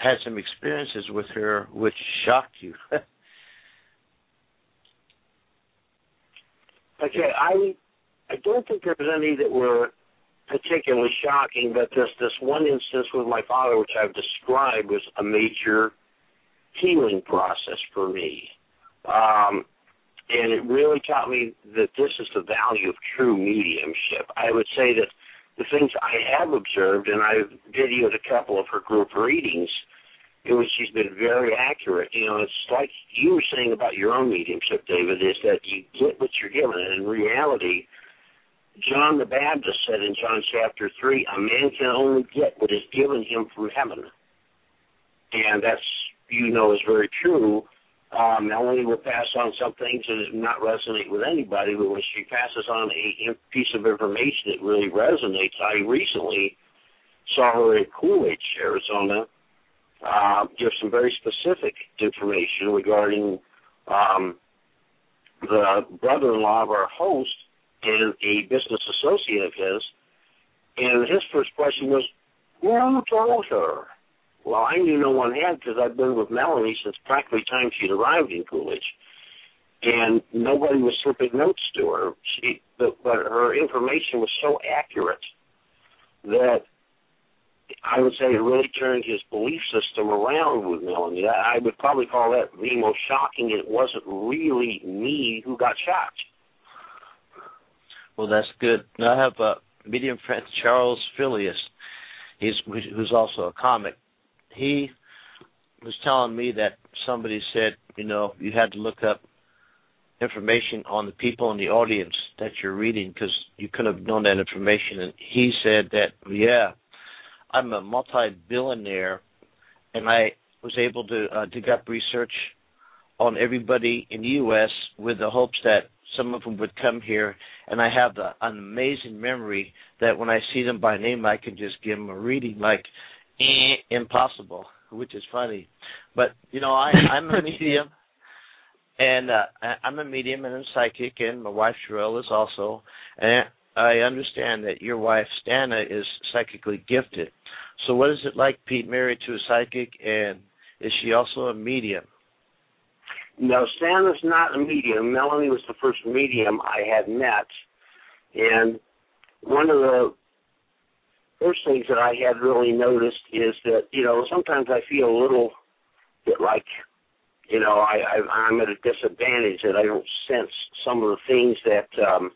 had some experiences with her which shocked you. Okay, I I don't think there's any that were particularly shocking, but this this one instance with my father, which I've described, was a major healing process for me. Um, and it really taught me that this is the value of true mediumship. I would say that the things I have observed, and I've videoed a couple of her group readings, in which she's been very accurate. You know, it's like you were saying about your own mediumship, David, is that you get what you're given. And in reality, John the Baptist said in John chapter 3, a man can only get what is given him from heaven. And that's, you know, is very true. Um, Melanie will pass on some things that do not resonate with anybody, but when she passes on a piece of information that really resonates, I recently saw her at Coolidge, Arizona, uh, give some very specific information regarding um, the brother-in-law of our host and a business associate of his. And his first question was, "Who told her?" Well, I knew no one had because I've been with Melanie since practically time she'd arrived in Coolidge, and nobody was slipping notes to her. She, but, but her information was so accurate that I would say it really turned his belief system around with Melanie. I would probably call that the most shocking. It wasn't really me who got shocked. Well, that's good. Now I have a medium friend, Charles Phileas. He's who's also a comic. He was telling me that somebody said, you know, you had to look up information on the people in the audience that you're reading because you couldn't have known that information. And he said that, yeah, I'm a multi-billionaire, and I was able to uh, dig up research on everybody in the U.S. with the hopes that some of them would come here, and I have the, an amazing memory that when I see them by name, I can just give them a reading like impossible, which is funny. But you know, I, I'm a medium, and uh, I'm a medium and a psychic, and my wife Cheryl is also. And I understand that your wife Stanna is psychically gifted. So, what is it like, Pete, married to a psychic, and is she also a medium? No, Stanna's not a medium. Melanie was the first medium I had met, and one of the first things that I had really noticed is that you know sometimes I feel a little bit like you know I, I I'm at a disadvantage that I don't sense some of the things that um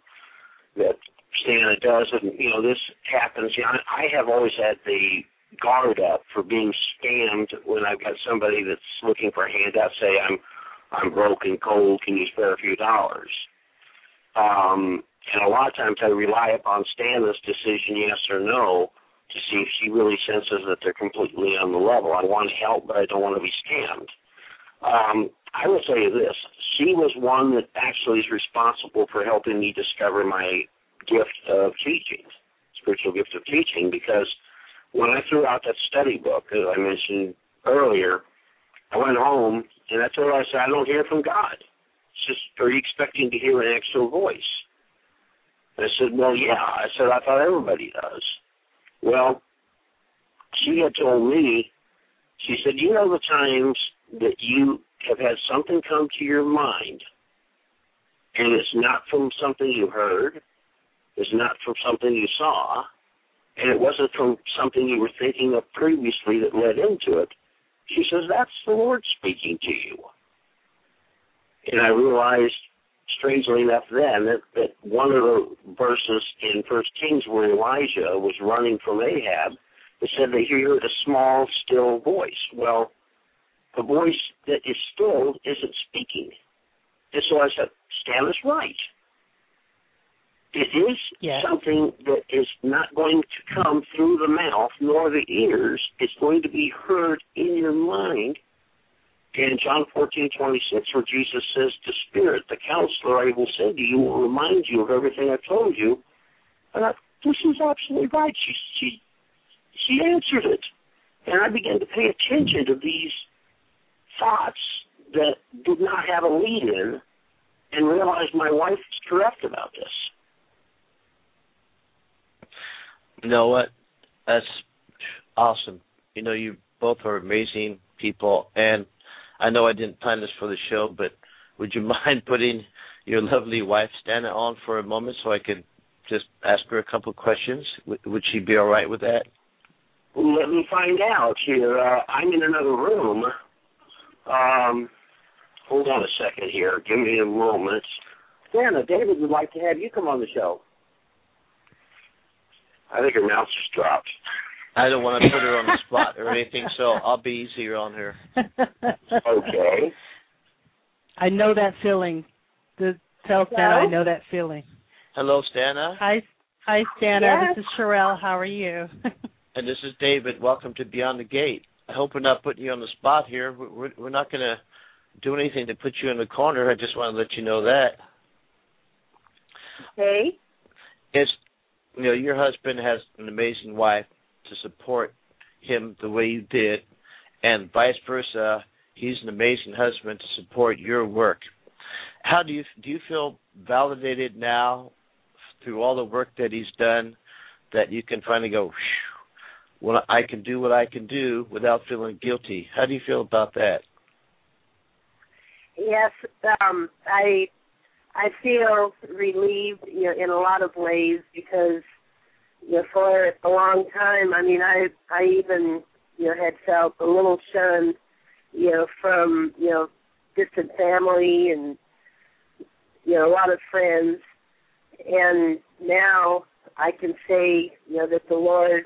that Stanna does, and you know this happens. You know, I have always had the guard up for being scammed when I've got somebody that's looking for a handout. Say I'm I'm broke and cold. Can you spare a few dollars? Um, and a lot of times I rely upon Stanna's decision, yes or no, to see if she really senses that they're completely on the level. I want help, but I don't want to be scammed. Um, I will tell you this: she was one that actually is responsible for helping me discover my gift of teaching, spiritual gift of teaching, because when I threw out that study book, as I mentioned earlier, I went home and I told her, I said, I don't hear from God. It's just, are you expecting to hear an extra voice? I said, well, yeah. I said, I thought everybody does. Well, she had told me, she said, you know the times that you have had something come to your mind and it's not from something you heard, is not from something you saw, and it wasn't from something you were thinking of previously that led into it. She says, That's the Lord speaking to you. And I realized, strangely enough, then that, that one of the verses in First Kings where Elijah was running from Ahab, it said that he heard a small, still voice. Well, the voice that is still isn't speaking. And so I said, Stanna is right. It is yeah. something that is not going to come through the mouth nor the ears. It's going to be heard in your mind. In John fourteen twenty six, where Jesus says, "The Spirit, the Counselor, I will send to you, will remind you of everything I've told you." And I, this is absolutely right. She she she answered it, and I began to pay attention to these thoughts that did not have a lead in, and realized my wife is correct about this. You know what? That's awesome. You know, you both are amazing people, and I know I didn't plan this for the show, but would you mind putting your lovely wife Stanna on for a moment so I could just ask her a couple of questions? Would she be all right with that? Let me find out here. Uh, I'm in another room. Um, hold on a second here. Give me a moment. Stanna, David would like to have you come on the show. I think her mouth just dropped. I don't want to put her on the spot or anything, so I'll be easier on her. Okay. I know that feeling. The, tell Stanna I know that feeling. Hello, Stanna. Hi, hi, Stanna. Yes. This is Sherelle. How are you? And this is David. Welcome to Beyond the Gate. I hope we're not putting you on the spot here. We're, we're, we're not going to do anything to put you in the corner. I just want to let you know that. Okay. It's, you know, your husband has an amazing wife to support him the way you did, and vice versa. He's an amazing husband to support your work. How do you do? You feel validated now through all the work that he's done that you can finally go, well, I can do what I can do without feeling guilty. How do you feel about that? Yes, um, I I feel relieved, you know, in a lot of ways because you know, for a long time, I mean, I I even you know had felt a little shunned, you know, from you know distant family and you know a lot of friends, and now I can say you know that the Lord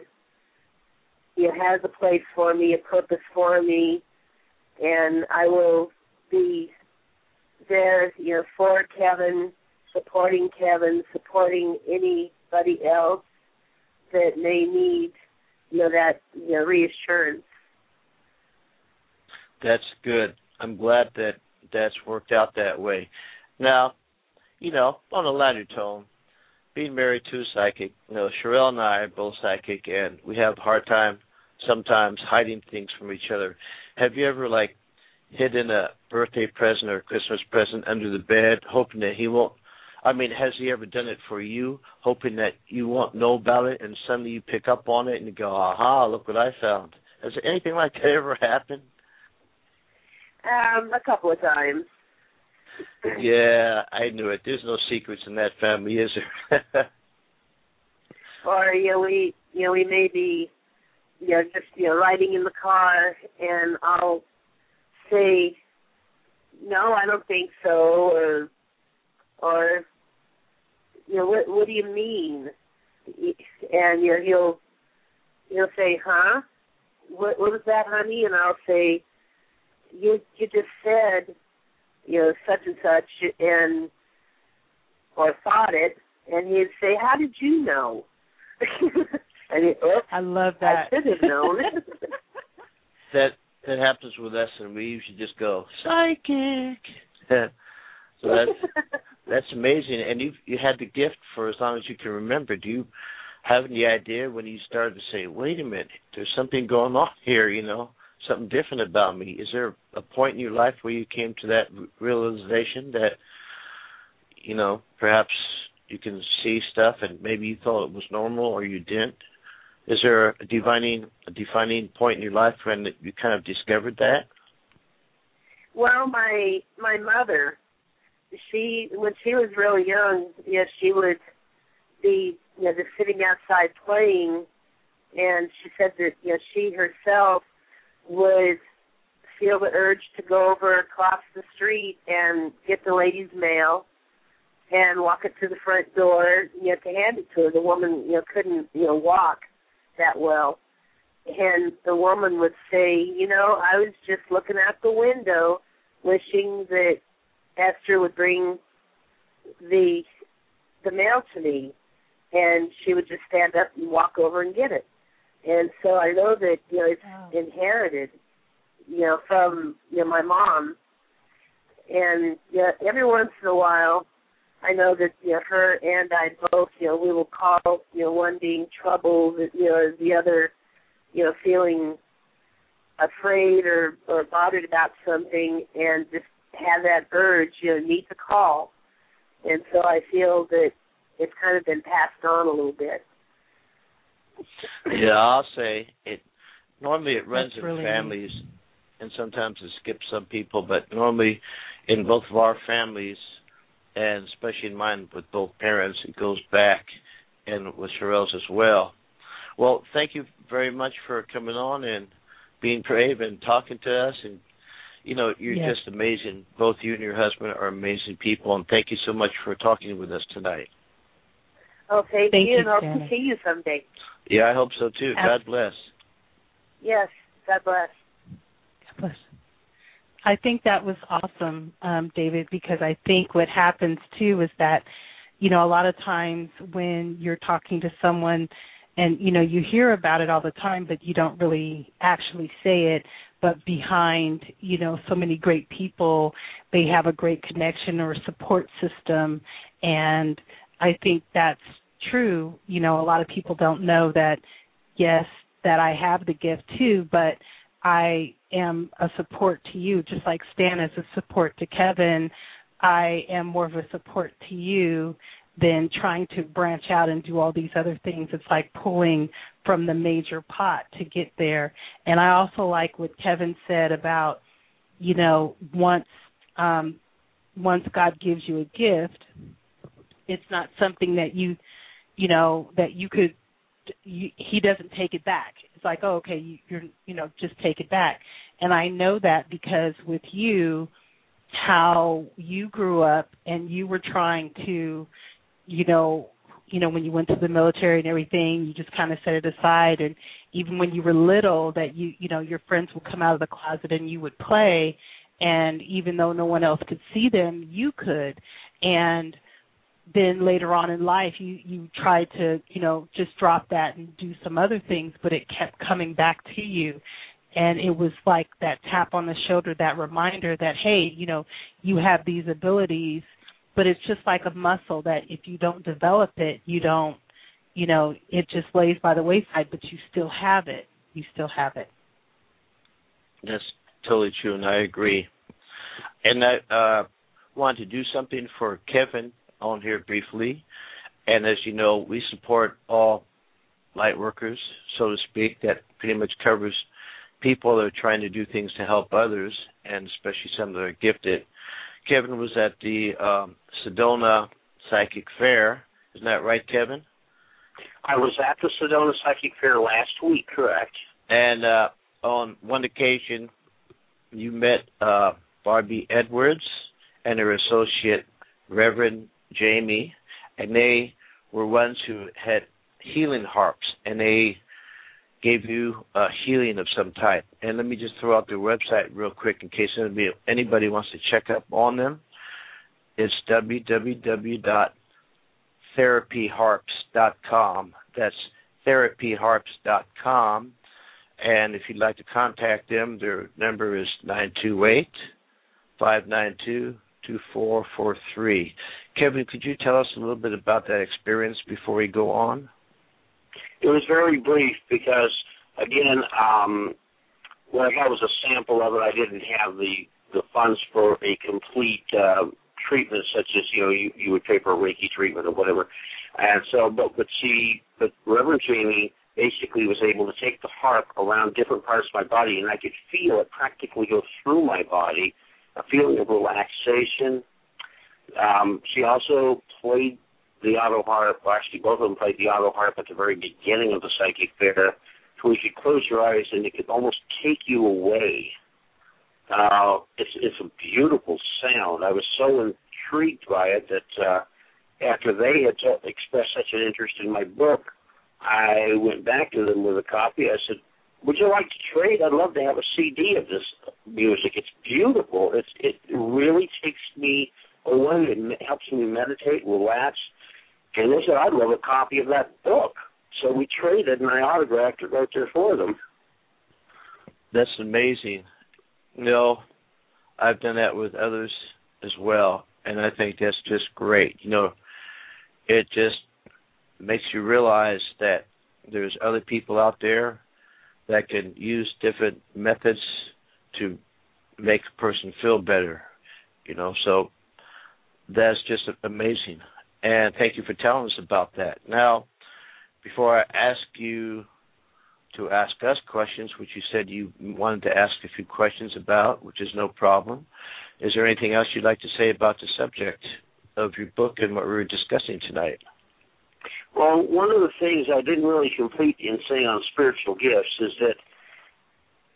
you know, has a place for me, a purpose for me, and I will be there, you know, for Kevin, supporting Kevin, supporting anybody else that may need, you know, that you know reassurance. That's good. I'm glad that that's worked out that way. Now, you know, on a lighter tone, being married to a psychic, you know, Sherelle and I are both psychic, and we have a hard time sometimes hiding things from each other. Have you ever like hidden a birthday present or Christmas present under the bed, hoping that he won't? I mean, has he ever done it for you, hoping that you won't know about it, and suddenly you pick up on it and you go, "Aha! Look what I found." Has anything like that ever happened? Um, a couple of times. Yeah, I knew it. There's no secrets in that family, is there? Or you know, we you know we may be you know just you know riding in the car, and I'll say, "No, I don't think so," or or you know, what what do you mean? And you know, he'll he'll say, "Huh? What what was that, honey?" And I'll say, "You you just said, you know, such and such," and or thought it, and he'd say, "How did you know?" and he, oops, I love I that. should have known. that that happens with us, and we usually just go psychic. so that's that's amazing, and you you had the gift for as long as you can remember. Do you have any idea when you started to say, "Wait a minute, there's something going on here"? You know, something different about me. Is there a point in your life where you came to that realization that, you know, perhaps you can see stuff and maybe you thought it was normal or you didn't? Is there a defining a defining point in your life when you kind of discovered that? Well, my my mother, she when she was really young, yes, she would be you know just sitting outside playing, and she said that you know she herself would feel the urge to go over across the street and get the lady's mail and walk it to the front door, you know, to hand it to her. The woman, you know, couldn't, you know, walk that well. And the woman would say, you know, I was just looking out the window wishing that Esther would bring the the mail to me and she would just stand up and walk over and get it. And so I know that, you know, it's Wow. inherited, you know, from you know, my mom. And you know, every once in a while I know that you know her and I both, you know, we will call, you know, one being troubled, you know, the other, you know, feeling afraid or or bothered about something, and just have that urge, you know, need to call. And so I feel that it's kind of been passed on a little bit. Yeah, I'll say it. Normally, it runs That's in really families, and sometimes it skips some people. But normally, in both of our families, and especially in mine with both parents, it goes back, and with Sherelle's as well. Well, thank you very much for coming on and being brave and talking to us. And you know, you're Yes. just amazing. Both you and your husband are amazing people, and thank you so much for talking with us tonight. Oh, thank, Thank you, you, and hope Janet. see you someday. Yeah, I hope so too. Ab- God bless. Yes, God bless. God bless. I think that was awesome, um, David, because I think what happens too is that, you know, a lot of times when you're talking to someone and, you know, you hear about it all the time, but you don't really actually say it, but behind, you know, so many great people, they have a great connection or support system. And I think that's true. You know, a lot of people don't know that, yes, that I have the gift too, but I am a support to you, just like Stanna is a support to Kevin. I am more of a support to you than trying to branch out and do all these other things. It's like pulling from the major pot to get there. And I also like what Kevin said about, you know, once um once God gives you a gift, it's not something that you you know that you could you, he doesn't take it back. It's like, oh, okay, you, you're, you know, just take it back. And I know that because with you, how you grew up and you were trying to, you know, you know, when you went to the military and everything, you just kind of set it aside. And even when you were little, that you, you know, your friends would come out of the closet and you would play. And even though no one else could see them, you could. And then later on in life you you tried to you know just drop that and do some other things but it kept coming back to you and it was like that tap on the shoulder that reminder that hey you know you have these abilities but it's just like a muscle that if you don't develop it you don't you know it just lays by the wayside but you still have it you still have it That's totally true, and I agree. And I uh, want to do something for Kevin on here briefly. And as you know, we support all light workers, so to speak, that pretty much covers people that are trying to do things to help others, and especially some that are gifted. Kevin was at the um, Sedona Psychic Fair. Isn't that right, Kevin? I was at the Sedona Psychic Fair last week, correct? And uh, on one occasion, you met uh, Barbie Edwards and her associate, Reverend Jamie, and they were ones who had healing harps, and they gave you a healing of some type. And let me just throw out their website real quick in case anybody, anybody wants to check up on them. It's www.therapyharps.com. That's therapyharps.com. And if you'd like to contact them, their number is 928 592 2443. Kevin, could you tell us a little bit about that experience before we go on? It was very brief because, again, um, I that was a sample of it. I didn't have the the funds for a complete uh, treatment, such as you know you you would pay for a Reiki treatment or whatever. And so, but but she, but Reverend Jamie basically was able to take the harp around different parts of my body, and I could feel it practically go through my body, a feeling of relaxation. Um, she also played the auto harp. Well, actually, both of them played the auto harp at the very beginning of the psychic fair, to where you could close your eyes and it could almost take you away. Uh, it's it's a beautiful sound. I was so intrigued by it that uh, after they had t- expressed such an interest in my book, I went back to them with a copy. I said, "Would you like to trade? I'd love to have a CD of this music. It's beautiful. It's it really takes me away. It helps me meditate, relax." And they said, "I'd love a copy of that book." So we traded, and I autographed it right there for them. That's amazing. Know, I've done that with others as well, and I think that's just great. You know, it just makes you realize that there's other people out there that can use different methods to make a person feel better. You know, so that's just amazing. And thank you for telling us about that. Now, before I ask you to ask us questions, which you said you wanted to ask a few questions about, which is no problem. Is there anything else you'd like to say about the subject of your book and what we were discussing tonight? Well, one of the things I didn't really complete in saying on spiritual gifts is that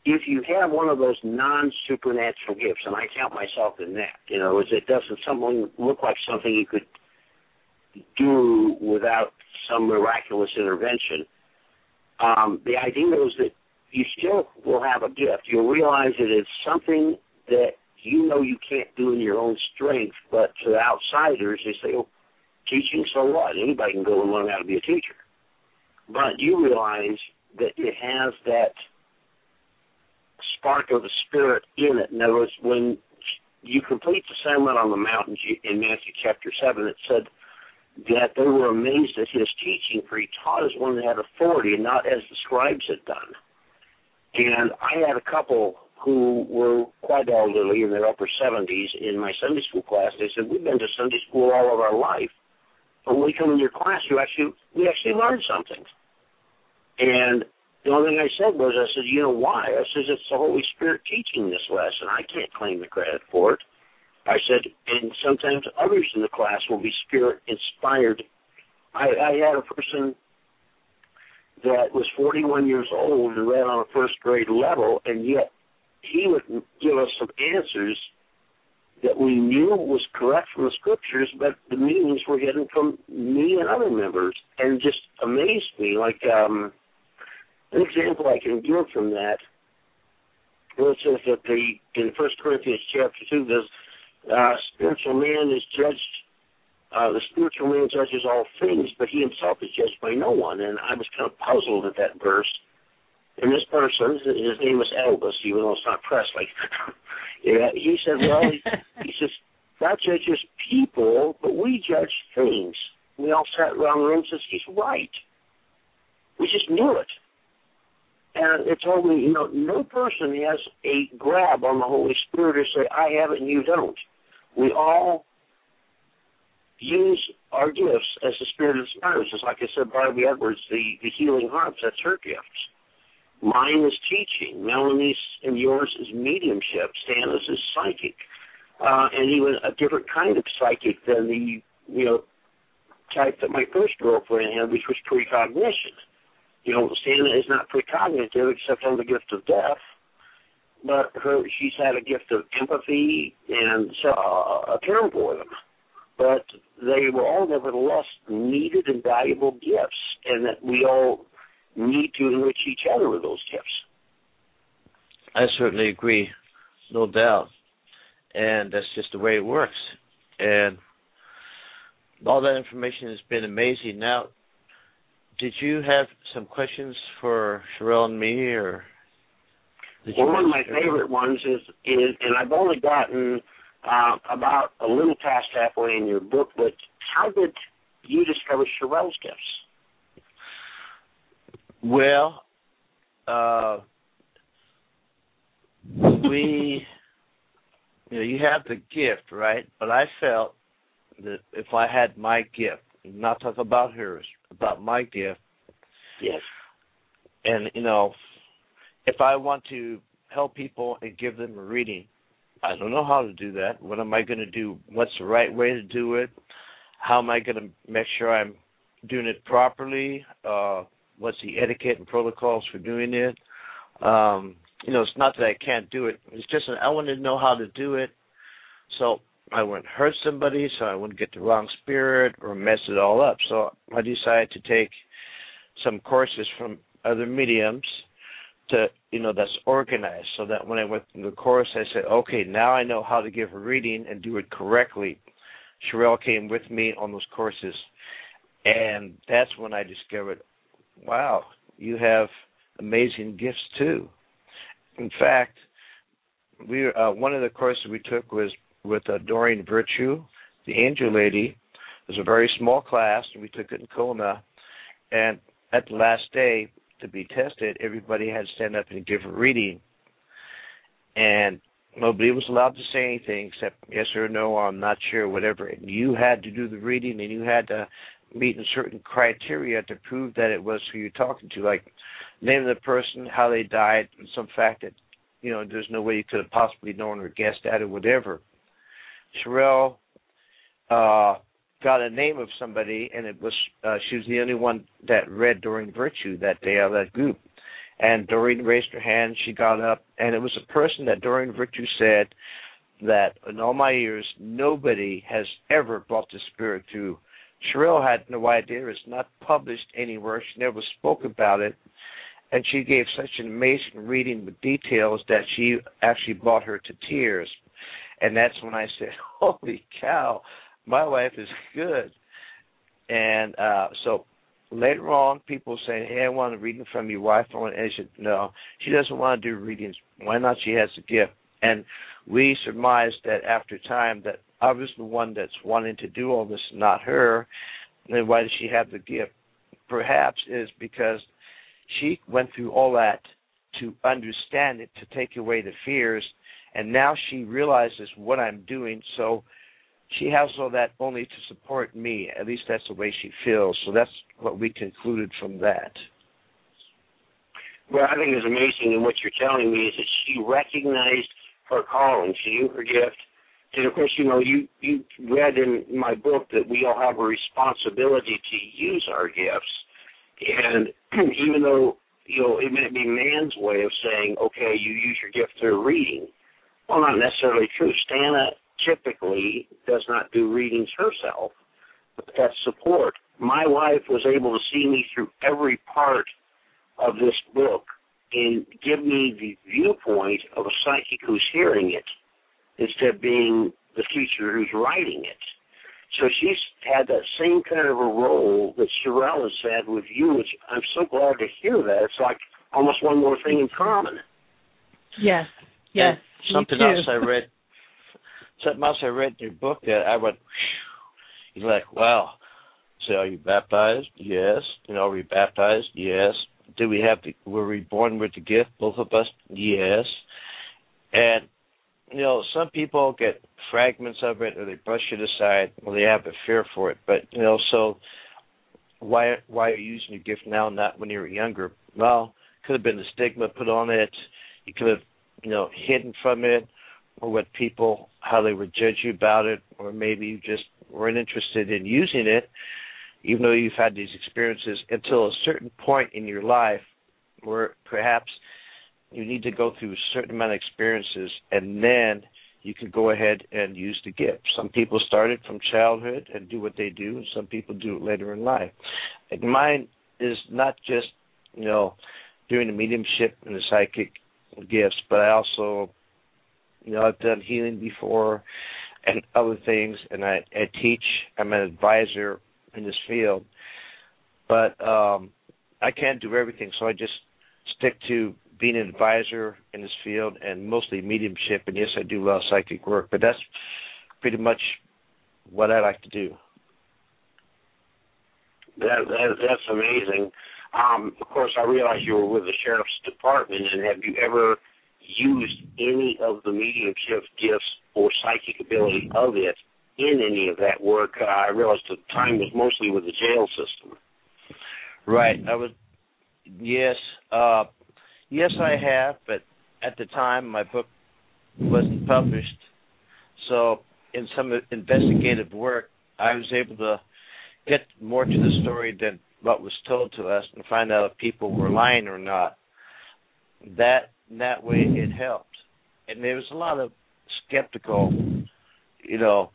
if you have one of those non supernatural gifts, and I count myself in that, you know, is it doesn't something look like something you could do without some miraculous intervention. Um, the idea is that you still will have a gift. You'll realize that it's something that you know you can't do in your own strength, but to outsiders, they say, oh, teaching, so what? Anybody can go and learn how to be a teacher. But you realize that it has that spark of the Spirit in it. In other words, when you complete the Sermon on the Mount in Matthew chapter 7, it said that they were amazed at his teaching, for he taught as one that had authority and not as the scribes had done. And I had a couple who were quite elderly in their upper 70s in my Sunday school class. They said, We've been to Sunday school all of our life. But when we come in your class, you actually we actually learned something. And the only thing I said was, I said, you know why? I said, it's the Holy Spirit teaching this lesson. I can't claim the credit for it. I said, and sometimes others in the class will be spirit inspired. I, I had a person that was 41 years old and read on a first grade level, and yet he would give us some answers that we knew was correct from the scriptures, but the meanings were hidden from me and other members, and just amazed me. Like um, an example I can give from that, well, it says that the in First Corinthians chapter two, there's uh, spiritual man is judged. Uh, the spiritual man judges all things, but he himself is judged by no one. And I was kind of puzzled at that verse. And this person, his name is Elvis, even though it's not Presley. yeah, he said, well, he, he says, God judges people, but we judge things. We all sat around the room and says, he's right. We just knew it. And it told me, you know, no person has a grab on the Holy Spirit to say, I have it and you don't. We all use our gifts as the Spirit inspires us. Like I said, Barbie Edwards, the, the healing harps, that's her gift. Mine is teaching. Melanie's and yours is mediumship. Stanna's is psychic. Uh, and even a different kind of psychic than the, you know, type that my first girlfriend had, which was precognition. You know, Stanna is not precognitive except on the gift of death, but her she's had a gift of empathy and uh, a term for them. But they were all nevertheless needed and valuable gifts, and that we all need to enrich each other with those gifts. I certainly agree, no doubt, and that's just the way it works. And all that information has been amazing. Now, did you have some questions for Sherelle and me, or? Well, one of my favorite ones is is, and I've only gotten uh, about a little past halfway in your book, but how did you discover Sherelle's gifts? Well, uh, we, you know, you have the gift, right? But I felt that if I had my gift, not talk about hers, about my gift. Yes. And you know, if I want to help people and give them a reading, I don't know how to do that. What am I going to do? What's the right way to do it? How am I going to make sure I'm doing it properly? Uh, what's the etiquette and protocols for doing it? Um, you know, it's not that I can't do it. It's just that I want to know how to do it. So I wouldn't hurt somebody, so I wouldn't get the wrong spirit or mess it all up. So I decided to take some courses from other mediums to you know that's organized so that when I went through the course I said, Okay, now I know how to give a reading and do it correctly. Sherelle came with me on those courses and that's when I discovered, wow, you have amazing gifts too. In fact, we uh, one of the courses we took was with uh, Doreen Virtue, the angel lady. It was a very small class, and we took it in Kona. And at the last day, to be tested, everybody had to stand up and give a reading. And nobody was allowed to say anything except yes or no, I'm not sure, whatever. And you had to do the reading, and you had to meet certain criteria to prove that it was who you're talking to, like name of the person, how they died, and some fact that you know there's no way you could have possibly known or guessed at it, whatever. Sherelle uh, got a name of somebody, and it was uh, she was the only one that read Doreen Virtue that day out of that group. And Doreen raised her hand. She got up, and it was a person that Doreen Virtue said that in all my years nobody has ever brought the spirit to Sherelle had no idea. It's not published anywhere. She never spoke about it. And she gave such an amazing reading with details that she actually brought her to tears. And that's when I said, Holy cow, my wife is good. And uh so later on people say, Hey, I want a reading from your wife. Want and I said, No, she doesn't want to do readings. Why not? She has a gift. And we surmised that after time that I was the one that's wanting to do all this, not her. And why does she have the gift? Perhaps is because she went through all that to understand it, to take away the fears, and now she realizes what I'm doing. So she has all that only to support me. At least that's the way she feels. So that's what we concluded from that. Well, I think it's amazing, and what you're telling me is that she recognized her calling, she knew her gift, and of course, you know, you you read in my book that we all have a responsibility to use our gifts, and even though you know it may be man's way of saying, okay, you use your gift through reading, well, not necessarily true. Stanna typically does not do readings herself, but that's support. My wife was able to see me through every part of this book and give me the viewpoint of a psychic who's hearing it instead of being the teacher who's writing it. So she's had that same kind of a role that Sherelle has had with you, which I'm so glad to hear that. It's like almost one more thing in common. Yes, yes. Something else I read, something else I read in your book that I went, you're like, wow. So are you baptized? Yes. You know, are we baptized? Yes. Do we have the, were we born with the gift, both of us? Yes. And you know, some people get fragments of it or they brush it aside or they have a fear for it. But you know, so why why are you using your gift now, not when you were younger? Well, could have been the stigma put on it. You could have, you know, hidden from it, or what people how they would judge you about it, or maybe you just weren't interested in using it, even though you've had these experiences until a certain point in your life where perhaps you need to go through a certain amount of experiences and then you can go ahead and use the gift. Some people start it from childhood and do what they do, and some people do it later in life. And mine is not just, you know, doing the mediumship and the psychic gifts, but I also, you know, I've done healing before and other things, and I, I teach. I'm an advisor in this field, but um, I can't do everything, so I just stick to being an advisor in this field and mostly mediumship. And yes, I do a lot of psychic work, but that's pretty much what I like to do. That, that that's amazing. Um, of course, I realize you were with the sheriff's department, and have you ever used any of the mediumship gifts or psychic ability of it in any of that work? Uh, I realized the time was mostly with the jail system. Right. I was. Yes. Uh, Yes, I have, but at the time my book wasn't published. So in some investigative work, I was able to get more to the story than what was told to us and find out if people were lying or not. That that way it helped. And there was a lot of skeptical, you know,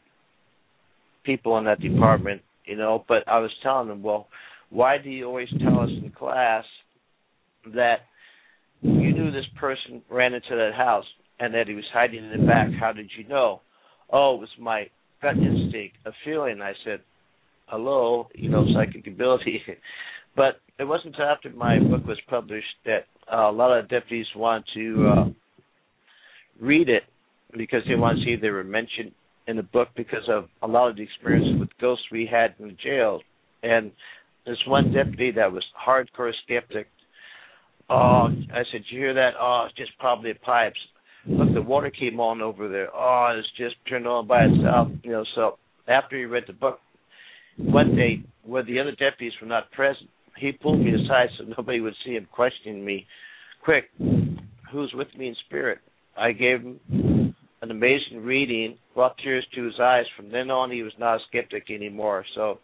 people in that department, you know, but I was telling them, well, why do you always tell us in class that you knew this person ran into that house and that he was hiding in the back. How did you know? Oh, it was my gut instinct, a feeling. I said, hello, you know, psychic ability. but it wasn't until after my book was published that uh, a lot of deputies wanted to uh, read it because they wanted to see if they were mentioned in the book because of a lot of the experiences with ghosts we had in the jail. And this one deputy that was hardcore skeptic Oh, I said, you hear that? Oh, it's just probably pipes. Look, the water came on over there. Oh, it's just turned on by itself. You know, so after he read the book, one day, where the other deputies were not present, he pulled me aside so nobody would see him questioning me. Quick, who's with me in spirit? I gave him an amazing reading, brought tears to his eyes. From then on, he was not a skeptic anymore. So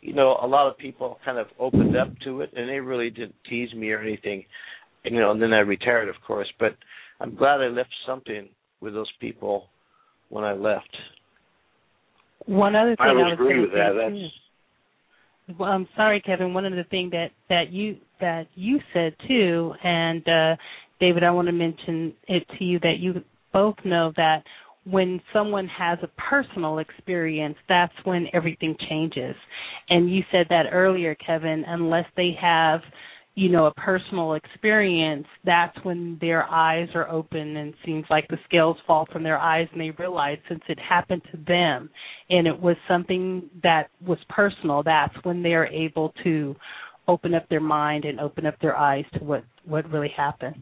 you know, a lot of people kind of opened up to it, and they really didn't tease me or anything. You know, and then I retired, of course. But I'm glad I left something with those people when I left. One other thing I would I agree with that. That's well, I'm sorry, Kevin. One other thing that that you that you said too, and uh, David, I want to mention it to you that you both know that when someone has a personal experience, that's when everything changes. And you said that earlier, Kevin, unless they have, you know, a personal experience, that's when their eyes are open and seems like the scales fall from their eyes and they realize since it happened to them and it was something that was personal, that's when they're able to open up their mind and open up their eyes to what what really happened.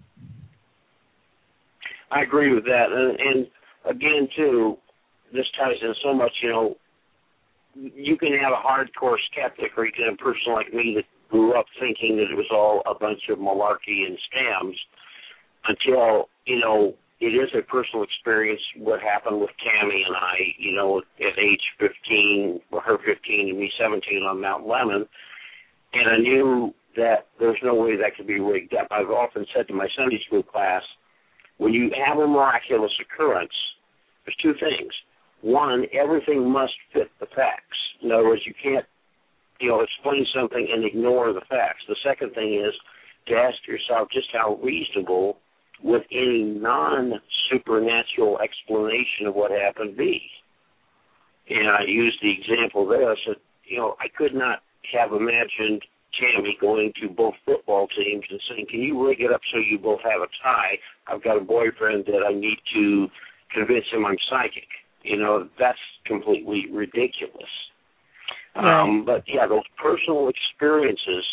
I agree with that, and, and again, too, this ties in so much. You know, you can have a hardcore skeptic, or you can have a person like me that grew up thinking that it was all a bunch of malarkey and scams, until you know it is a personal experience. What happened with Tammy and I, you know, at age 15, or her 15 and me 17 on Mount Lemmon, and I knew that there's no way that could be rigged up. I've often said to my Sunday school class, when you have a miraculous occurrence, there's two things. One, everything must fit the facts. In other words, you can't, you know, explain something and ignore the facts. The second thing is to ask yourself just how reasonable would any non-supernatural explanation of what happened be. And I used the example there. I said, you know, I could not have imagined Tammy going to both football teams and saying, "Can you rig it up so you both have a tie? I've got a boyfriend that I need to convince him I'm psychic." You know, that's completely ridiculous. Um, but yeah, those personal experiences,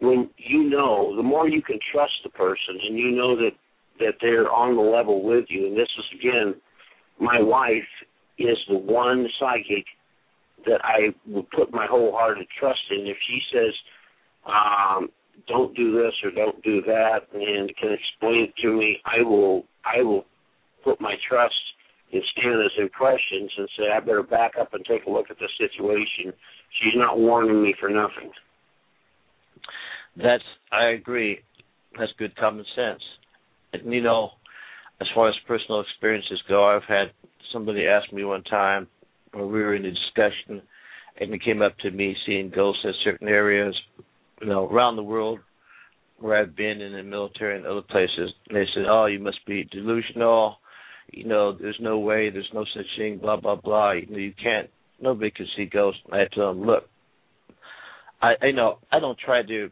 when you know, the more you can trust the person, and you know that that they're on the level with you. And this is again, my wife is the one psychic that I would put my wholehearted trust in. If she says, um, "Don't do this" or "Don't do that," and can explain it to me, I will. I will put my trust in Stanna's impressions and say, "I better back up and take a look at the situation." She's not warning me for nothing. That's. I agree. That's good common sense. And you know, as far as personal experiences go, I've had somebody ask me one time when we were in a discussion, and it came up to me seeing ghosts in certain areas, you know, around the world where I've been in the military and other places. And they said, "Oh, you must be delusional. You know, there's no way. There's no such thing. Blah blah blah. You know, you can't. Nobody can see ghosts." And I tell them, "Look, I, I know I don't try to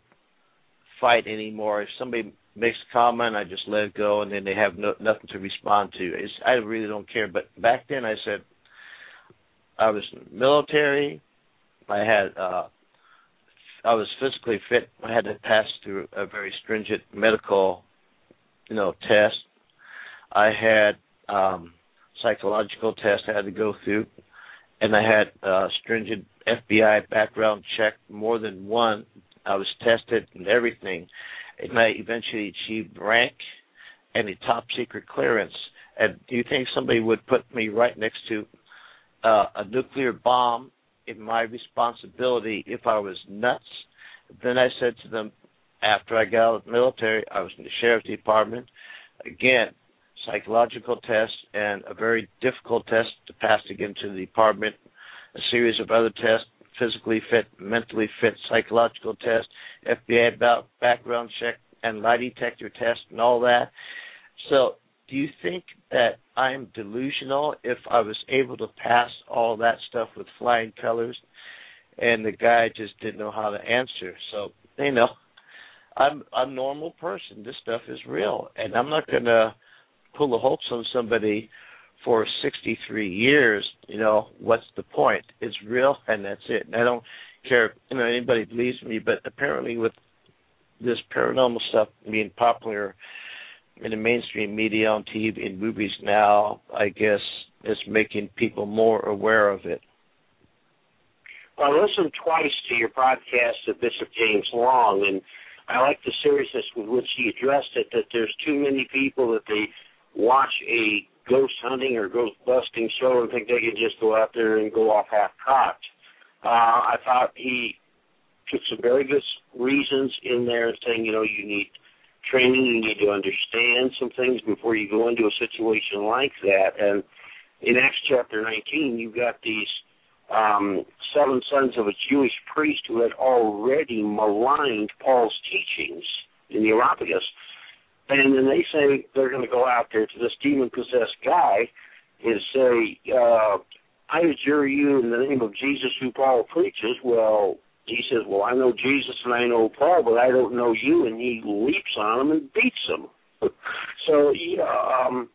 fight anymore. If somebody makes a comment, I just let it go, and then they have no, nothing to respond to. It's, I really don't care. But back then, I said, I was military. I had uh I was physically fit. I had to pass through a very stringent medical, you know, test. I had um psychological tests I had to go through and I had uh stringent FBI background check, more than one. I was tested and everything. And I eventually achieved rank and a top secret clearance. And do you think somebody would put me right next to uh, a nuclear bomb in my responsibility if I was nuts. Then I said to them, after I got out of the military, I was in the sheriff's department. Again, psychological test and a very difficult test to pass to get into the department. A series of other tests, physically fit, mentally fit, psychological test, FBI background check, and lie detector test, and all that. So do you think that I'm delusional if I was able to pass all that stuff with flying colors and the guy just didn't know how to answer? So, you know, I'm a normal person. This stuff is real and I'm not gonna pull a hoax on somebody for 63 years, you know, what's the point? It's real and that's it. And I don't care, you know, anybody believes me, but apparently with this paranormal stuff being popular in the mainstream media on TV and movies now, I guess it's making people more aware of it. Well, I listened twice to your podcast of Bishop James Long, and I like the seriousness with which he addressed it. That there's too many people that they watch a ghost hunting or ghost busting show and think they can just go out there and go off half cocked. Uh, I thought he took some very good reasons in there, saying you know you need training. You need to understand some things before you go into a situation like that. And in Acts chapter 19, you've got these um, seven sons of a Jewish priest who had already maligned Paul's teachings in the Areopagus. And then they say they're going to go out there to this demon possessed guy and say, uh, I adjure you in the name of Jesus who Paul preaches. Well, he says, Well, I know Jesus and I know Paul, but I don't know you. And he leaps on him and beats him. so, yeah, um,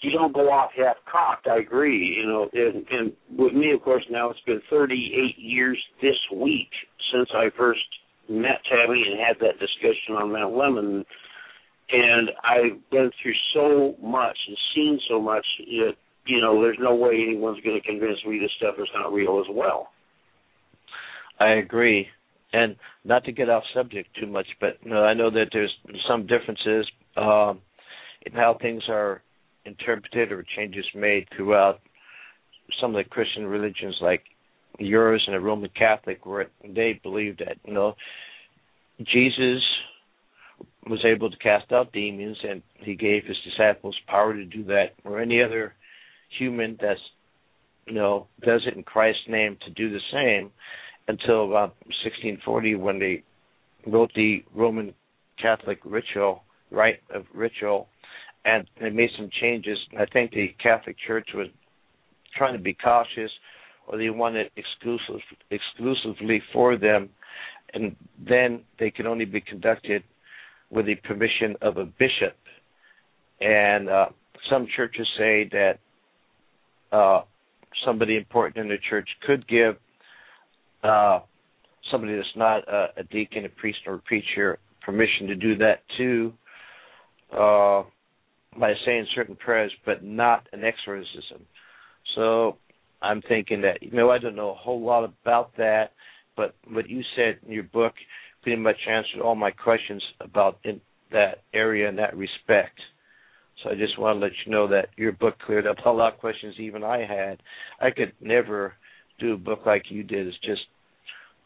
you don't go off half cocked. I agree. You know, and, and with me, of course, now it's been 38 years this week since I first met Tammy and had that discussion on Mount Lemmon. And I've been through so much and seen so much that, you know, there's no way anyone's going to convince me this stuff is not real as well. I agree. And not to get off subject too much, but you know, I know that there's some differences um, in how things are interpreted or changes made throughout some of the Christian religions like yours and the Roman Catholic where they believe that, you know, Jesus was able to cast out demons and he gave his disciples power to do that or any other human that's you know does it in Christ's name to do the same until about 1640 when they wrote the Roman Catholic ritual rite of ritual and they made some changes. I think the Catholic Church was trying to be cautious, or they wanted exclusive, exclusively for them, and then they could only be conducted with the permission of a bishop. And uh, some churches say that uh, somebody important in the church could give uh, somebody that's not a, a deacon, a priest, or a preacher permission to do that too. Uh, by saying certain prayers, but not an exorcism. So I'm thinking that you know I don't know a whole lot about that, but what you said in your book pretty much answered all my questions about in that area in that respect. So I just want to let you know that your book cleared up a lot of questions even I had. I could never do a book like you did. It's just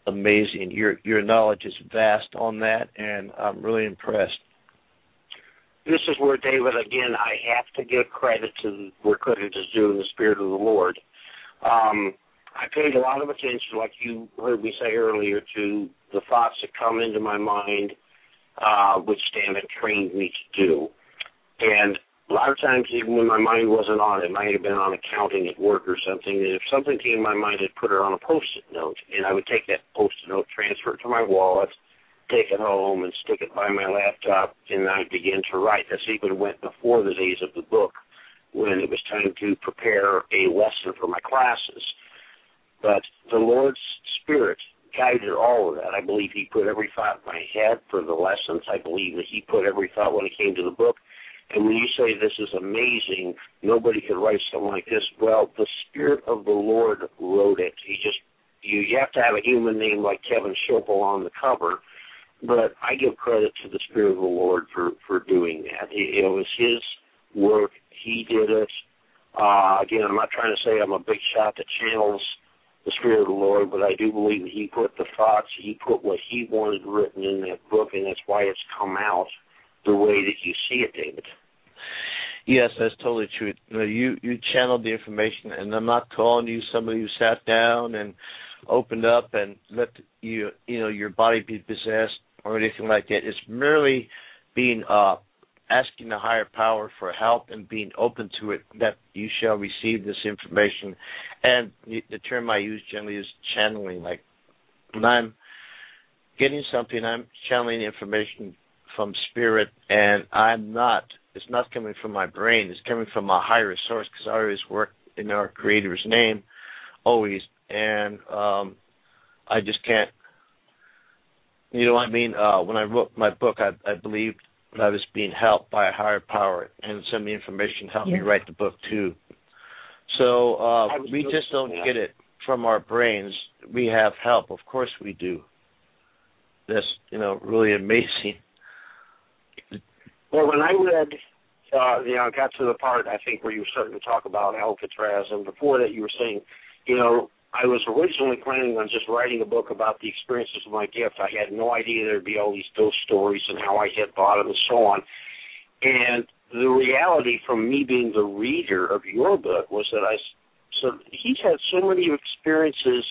amazing. Your your knowledge is vast on that, and I'm really impressed this is where David again I have to give credit to where credit is due in the spirit of the Lord. Um, I paid a lot of attention, like you heard me say earlier, to the thoughts that come into my mind, uh, which Dan had trained me to do. And a lot of times, even when my mind wasn't on it, might have been on accounting at work or something. And if something came to my mind, I'd put it on a post-it note, and I would take that post-it note, transfer it to my wallet, take it home and stick it by my laptop, and I began to write. This even went before the days of the book when it was time to prepare a lesson for my classes. But the Lord's Spirit guided all of that. I believe He put every thought in my head for the lessons. I believe that He put every thought when it came to the book. And when you say this is amazing, nobody could write something like this. Well, the Spirit of the Lord wrote it. He just you you have to have a human name like Kevin Schoeppel on the cover but I give credit to the Spirit of the Lord for for doing that. It, it was His work. He did it. Uh, again, I'm not trying to say I'm a big shot that channels the Spirit of the Lord, but I do believe that He put the thoughts, He put what He wanted written in that book, and that's why it's come out the way that you see it, David. Yes, that's totally true. You, you channeled the information, and I'm not calling you somebody who sat down and opened up and let you you know your body be possessed or anything like that. It's merely being uh, asking the higher power for help and being open to it that you shall receive this information. And the term I use generally is channeling. Like when I'm getting something, I'm channeling information from spirit, and I'm not. It's not coming from my brain. It's coming from a higher source because I always work in our Creator's name, always. And um I just can't you know what I mean? Uh, when I wrote my book, I, I believed I was being helped by a higher power, and some information helped yeah. me write the book too. So uh, we just don't yeah. get it from our brains. We have help, of course we do. That's you know really amazing. Well, when I read, uh, you know, got to the part I think where you were starting to talk about Alcatraz, and before that you were saying, you know, I was originally planning on just writing a book about the experiences of my gift. I had no idea there'd be all these ghost stories and how I hit bottom and so on. And the reality from me being the reader of your book was that I so he's had so many experiences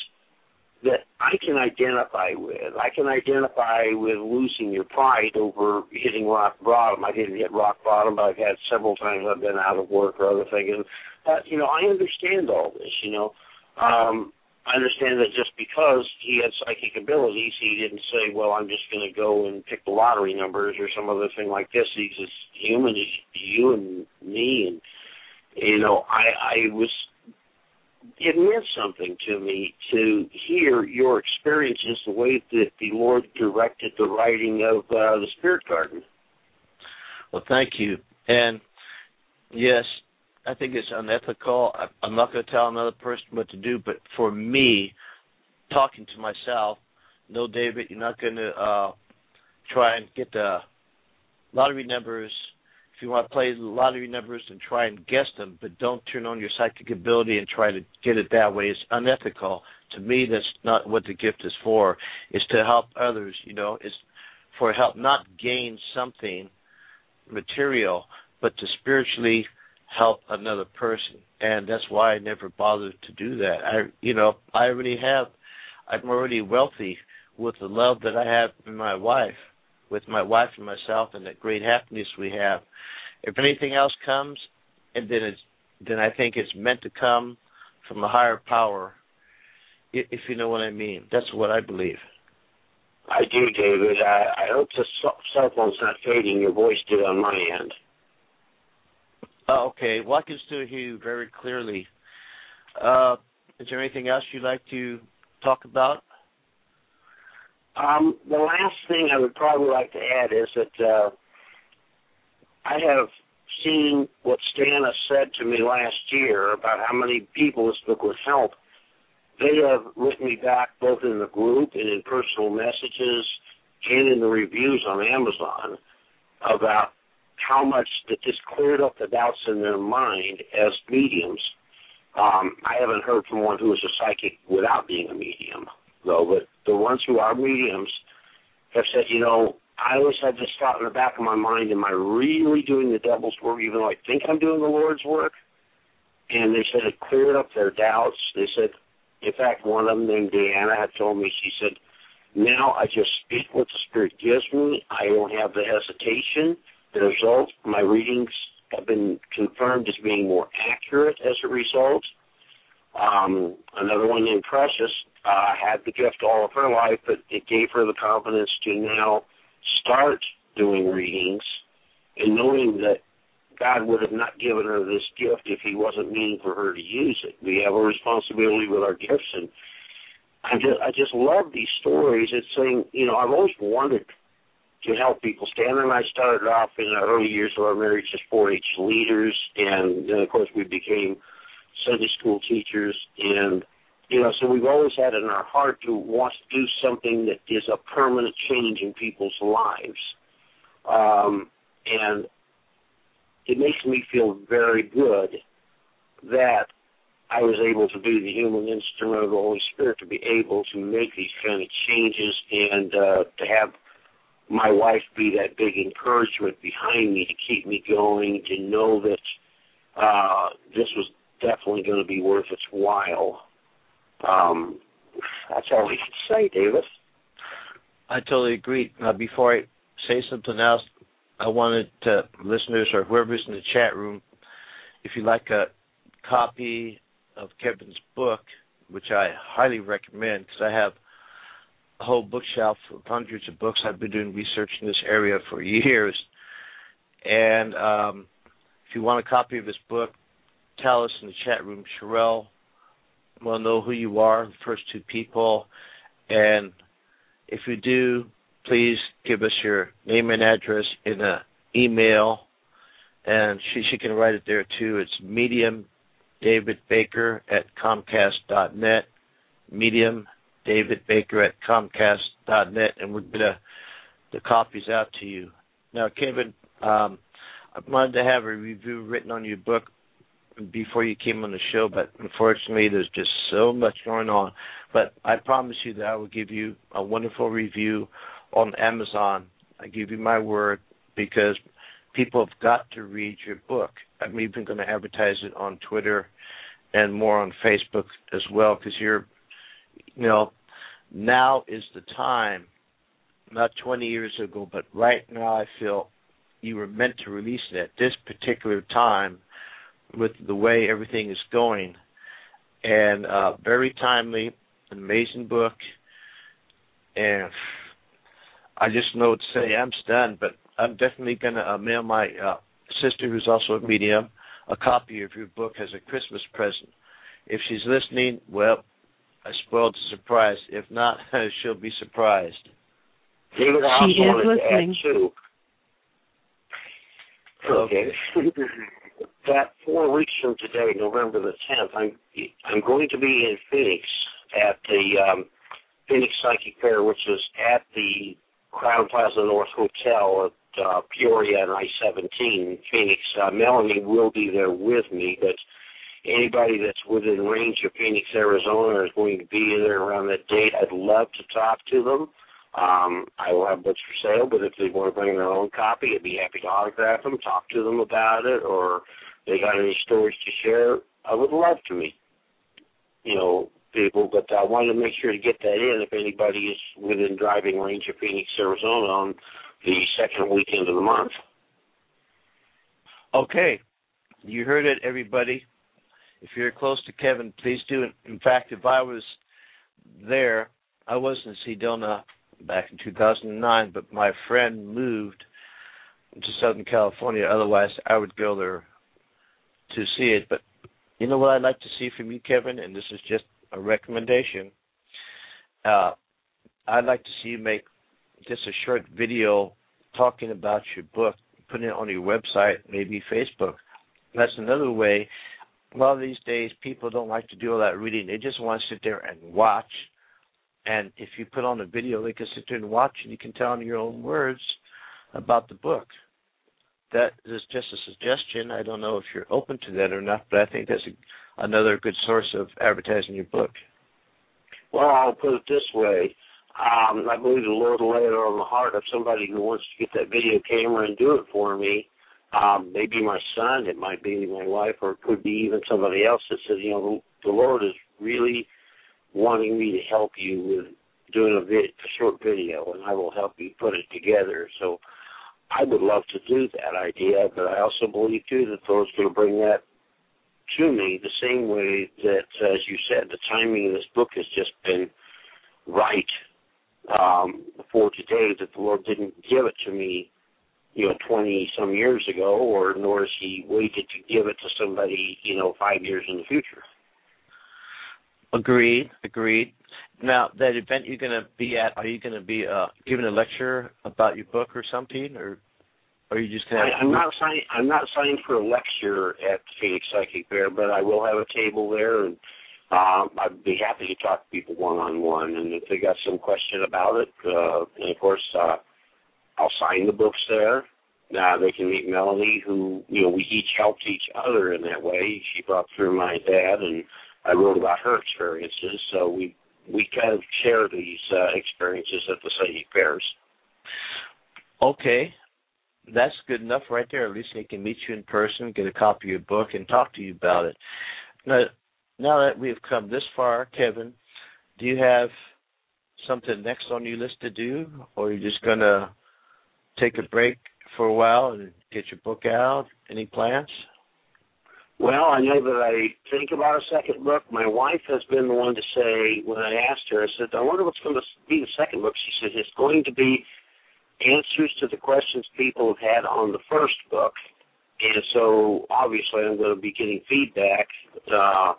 that I can identify with. I can identify with losing your pride over hitting rock bottom. I didn't hit rock bottom, but I've had several times I've been out of work or other things. And, uh, you know, I understand all this, you know. Um, I understand that just because he had psychic abilities, he didn't say, "Well, I'm just going to go and pick the lottery numbers or some other thing like this." He's just human, as you and me, and you know, I I was it meant something to me to hear your experiences, the way that the Lord directed the writing of uh, the Spirit Garden. Well, thank you. And yes, I think it's unethical. I, I'm not going to tell another person what to do, but for me, talking to myself, no, David, you're not going to uh, try and get the lottery numbers if you want to play lottery numbers and try and guess them, but don't turn on your psychic ability and try to get it that way. It's unethical. To me, that's not what the gift is for. It's to help others. You know, it's for help, not gain something material, but to spiritually help another person. And that's why I never bothered to do that. I, you know, I already have. I'm already wealthy with the love that I have in my wife with my wife and myself and the great happiness we have. If anything else comes, and then it's then I think it's meant to come from a higher power. If you know what I mean, that's what I believe. I do, David. I, I hope the cell phone's not fading. Your voice did on my end. Oh, okay. Well, I can still hear you very clearly. Uh, is there anything else you'd like to talk about? Um, the last thing I would probably like to add is that uh, I have seen what Stanna said to me last year about how many people this book would help. They have written me back both in the group and in personal messages and in the reviews on Amazon about how much that this cleared up the doubts in their mind as mediums. Um, I haven't heard from one who is a psychic without being a medium though, but the ones who are mediums have said, you know, I always had this thought in the back of my mind, am I really doing the devil's work even though I think I'm doing the Lord's work? And they said it cleared up their doubts. They said, in fact, one of them named Deanna had told me, she said, now I just speak what the Spirit gives me. I don't have the hesitation. The result, my readings have been confirmed as being more accurate as a result. Um, another one named Precious uh, had the gift all of her life, but it gave her the confidence to now start doing readings and knowing that God would have not given her this gift if He wasn't meaning for her to use it. We have a responsibility with our gifts, and I just I just love these stories. It's saying, you know, I've always wanted to help people. Stanna and I started off in the early years of our marriage as 4-H leaders, and then of course we became Sunday school teachers, and you know, so we've always had in our heart to want to do something that is a permanent change in people's lives. Um, and it makes me feel very good that I was able to be the human instrument of the Holy Spirit to be able to make these kind of changes and uh, to have my wife be that big encouragement behind me to keep me going, to know that uh, this was definitely going to be worth its while. Um, that's all we can say, David. I totally agree. Now, before I say something else, I wanted to listeners or whoever's in the chat room, if you like a copy of Kevin's book, which I highly recommend because I have whole bookshelf of hundreds of books. I've been doing research in this area for years. And um, if you want a copy of his book, tell us in the chat room. Sherelle will know who you are, the first two people. And if you do, please give us your name and address in an email. And she, she can write it there too. It's medium David Baker at Comcast dot net. Medium David Baker at Comcast net, and we'll get a, the copies out to you. Now, Kevin, um, I wanted to have a review written on your book before you came on the show, but unfortunately, there's just so much going on. But I promise you that I will give you a wonderful review on Amazon. I give you my word because people have got to read your book. I'm even going to advertise it on Twitter and more on Facebook as well because you're, you know, now is the time, not 20 years ago, but right now I feel you were meant to release it at this particular time with the way everything is going. And uh, very timely, amazing book. And I just know to say I'm stunned, but I'm definitely going to uh, mail my uh, sister, who's also a medium, a copy of your book as a Christmas present. If she's listening, well, I spoiled the surprise. If not, she'll be surprised. She is wanted to add listening. too. Okay. that four weeks from today, November the tenth, I'm I'm going to be in Phoenix at the um, Phoenix Psychic Fair, which is at the Crowne Plaza North Hotel at uh, Peoria and I-17 in Phoenix. Uh, Melanie will be there with me, but anybody that's within range of Phoenix, Arizona is going to be there around that date. I'd love to talk to them. Um, I will have books for sale, but if they want to bring their own copy, I'd be happy to autograph them, talk to them about it, or they got any stories to share. I would love to meet, you know, people, but I wanted to make sure to get that in if anybody is within driving range of Phoenix, Arizona on the second weekend of the month. Okay, you heard it, everybody. If you're close to Kevin, please do. In fact, if I was there, I was in Sedona back in 2009, but my friend moved to Southern California. Otherwise, I would go there to see it. But you know what I'd like to see from you, Kevin, and this is just a recommendation. Uh, I'd like to see you make just a short video talking about your book, putting it on your website, maybe Facebook. That's another way. A lot of these days, people don't like to do all that reading. They just want to sit there and watch. And if you put on a video, they can sit there and watch, and you can tell in your own words about the book. That is just a suggestion. I don't know if you're open to that or not, but I think that's a, another good source of advertising your book. Well, I'll put it this way. Um, I believe the Lord will lay it on the heart of somebody who wants to get that video camera and do it for me. Um, maybe my son, it might be my wife, or it could be even somebody else that says, you know, the, Lord is really wanting me to help you with doing a, vid- a short video, and I will help you put it together. So I would love to do that idea, but I also believe too that the Lord's going to bring that to me the same way that, as you said, the timing of this book has just been right um, for today. That the Lord didn't give it to me, you know, twenty some years ago, or nor has He waited to give it to somebody, you know, five years in the future. Agreed, agreed. Now, that event you're going to be at, are you going to be uh, giving a lecture about your book or something, or are you just going to? I, I'm not signed. I'm not signed for a lecture at the Phoenix Psychic Fair, but I will have a table there, and um, I'd be happy to talk to people one on one. And if they got some question about it, uh, and of course, uh, I'll sign the books there. Now they can meet Melanie, who you know we each helped each other in that way. She brought through my dad, and I wrote about her experiences. So we we kind of share these uh, experiences at the psychic fairs. Okay, that's good enough right there. At least they can meet you in person, get a copy of your book, and talk to you about it. Now, now that we've come this far, Kevin, do you have something next on your list to do, or are you just gonna take a break for a while and get your book out? Any plans? Well, I know that I think about a second book. My wife has been the one to say when I asked her, I said, "I wonder what's going to be the second book." She said, "It's going to be answers to the questions people have had on the first book." And so, obviously, I'm going to be getting feedback, uh,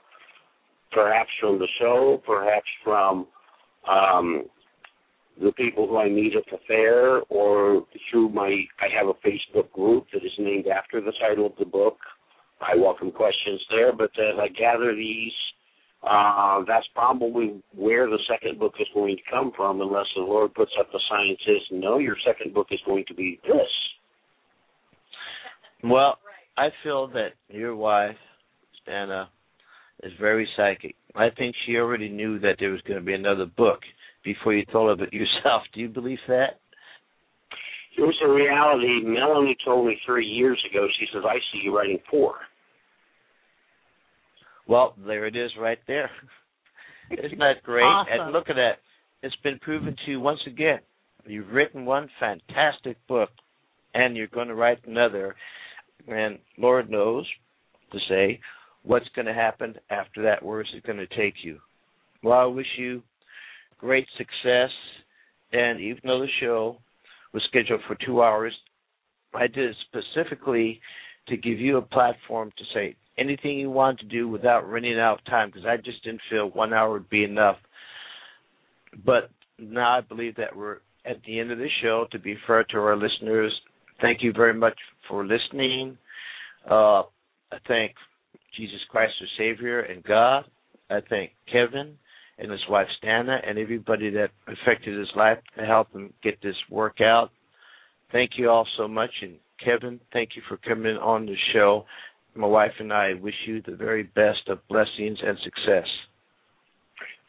perhaps from the show, perhaps from um, the people who I meet at the fair, or through my. I have a Facebook group that is named after the title of the book. I welcome questions there, but as I gather these, uh, that's probably where the second book is going to come from, unless the Lord puts up the sign and says, "No, your second book is going to be this." Well, I feel that your wife, Stanna, is very psychic. I think she already knew that there was going to be another book before you thought of it yourself. Do you believe that? It was a reality. Melanie told me three years ago. She says, "I see you writing four. Well, there it is right there. Isn't that great? Awesome. And look at that. It's been proven to you once again. You've written one fantastic book, and you're going to write another. And Lord knows to say what's going to happen after that. Where is it going to take you? Well, I wish you great success. And even though the show was scheduled for two hours, I did it specifically to give you a platform to say anything you want to do without running out of time because I just didn't feel one hour would be enough. But now I believe that we're at the end of the show. To be fair to our listeners, thank you very much for listening. Uh, I thank Jesus Christ, our Savior, and God. I thank Kevin and his wife Stanna and everybody that affected his life to help him get this work out. Thank you all so much. And Kevin, thank you for coming on the show. My wife and I wish you the very best of blessings and success.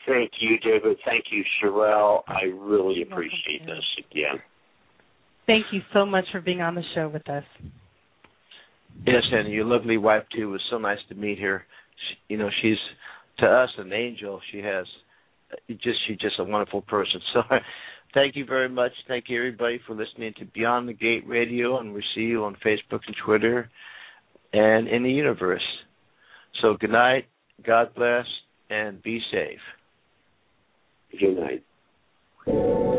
Thank you, David. Thank you, Sherelle. I really appreciate this again. Thank you so much for being on the show with us. Yes, and your lovely wife too. It was so nice to meet her. She, you know, she's to us an angel. She has uh, just she's just a wonderful person. So thank you very much. Thank you everybody for listening to Beyond the Gate Radio, and we see you on Facebook and Twitter and in the universe. So good night. God bless and be safe. Good night.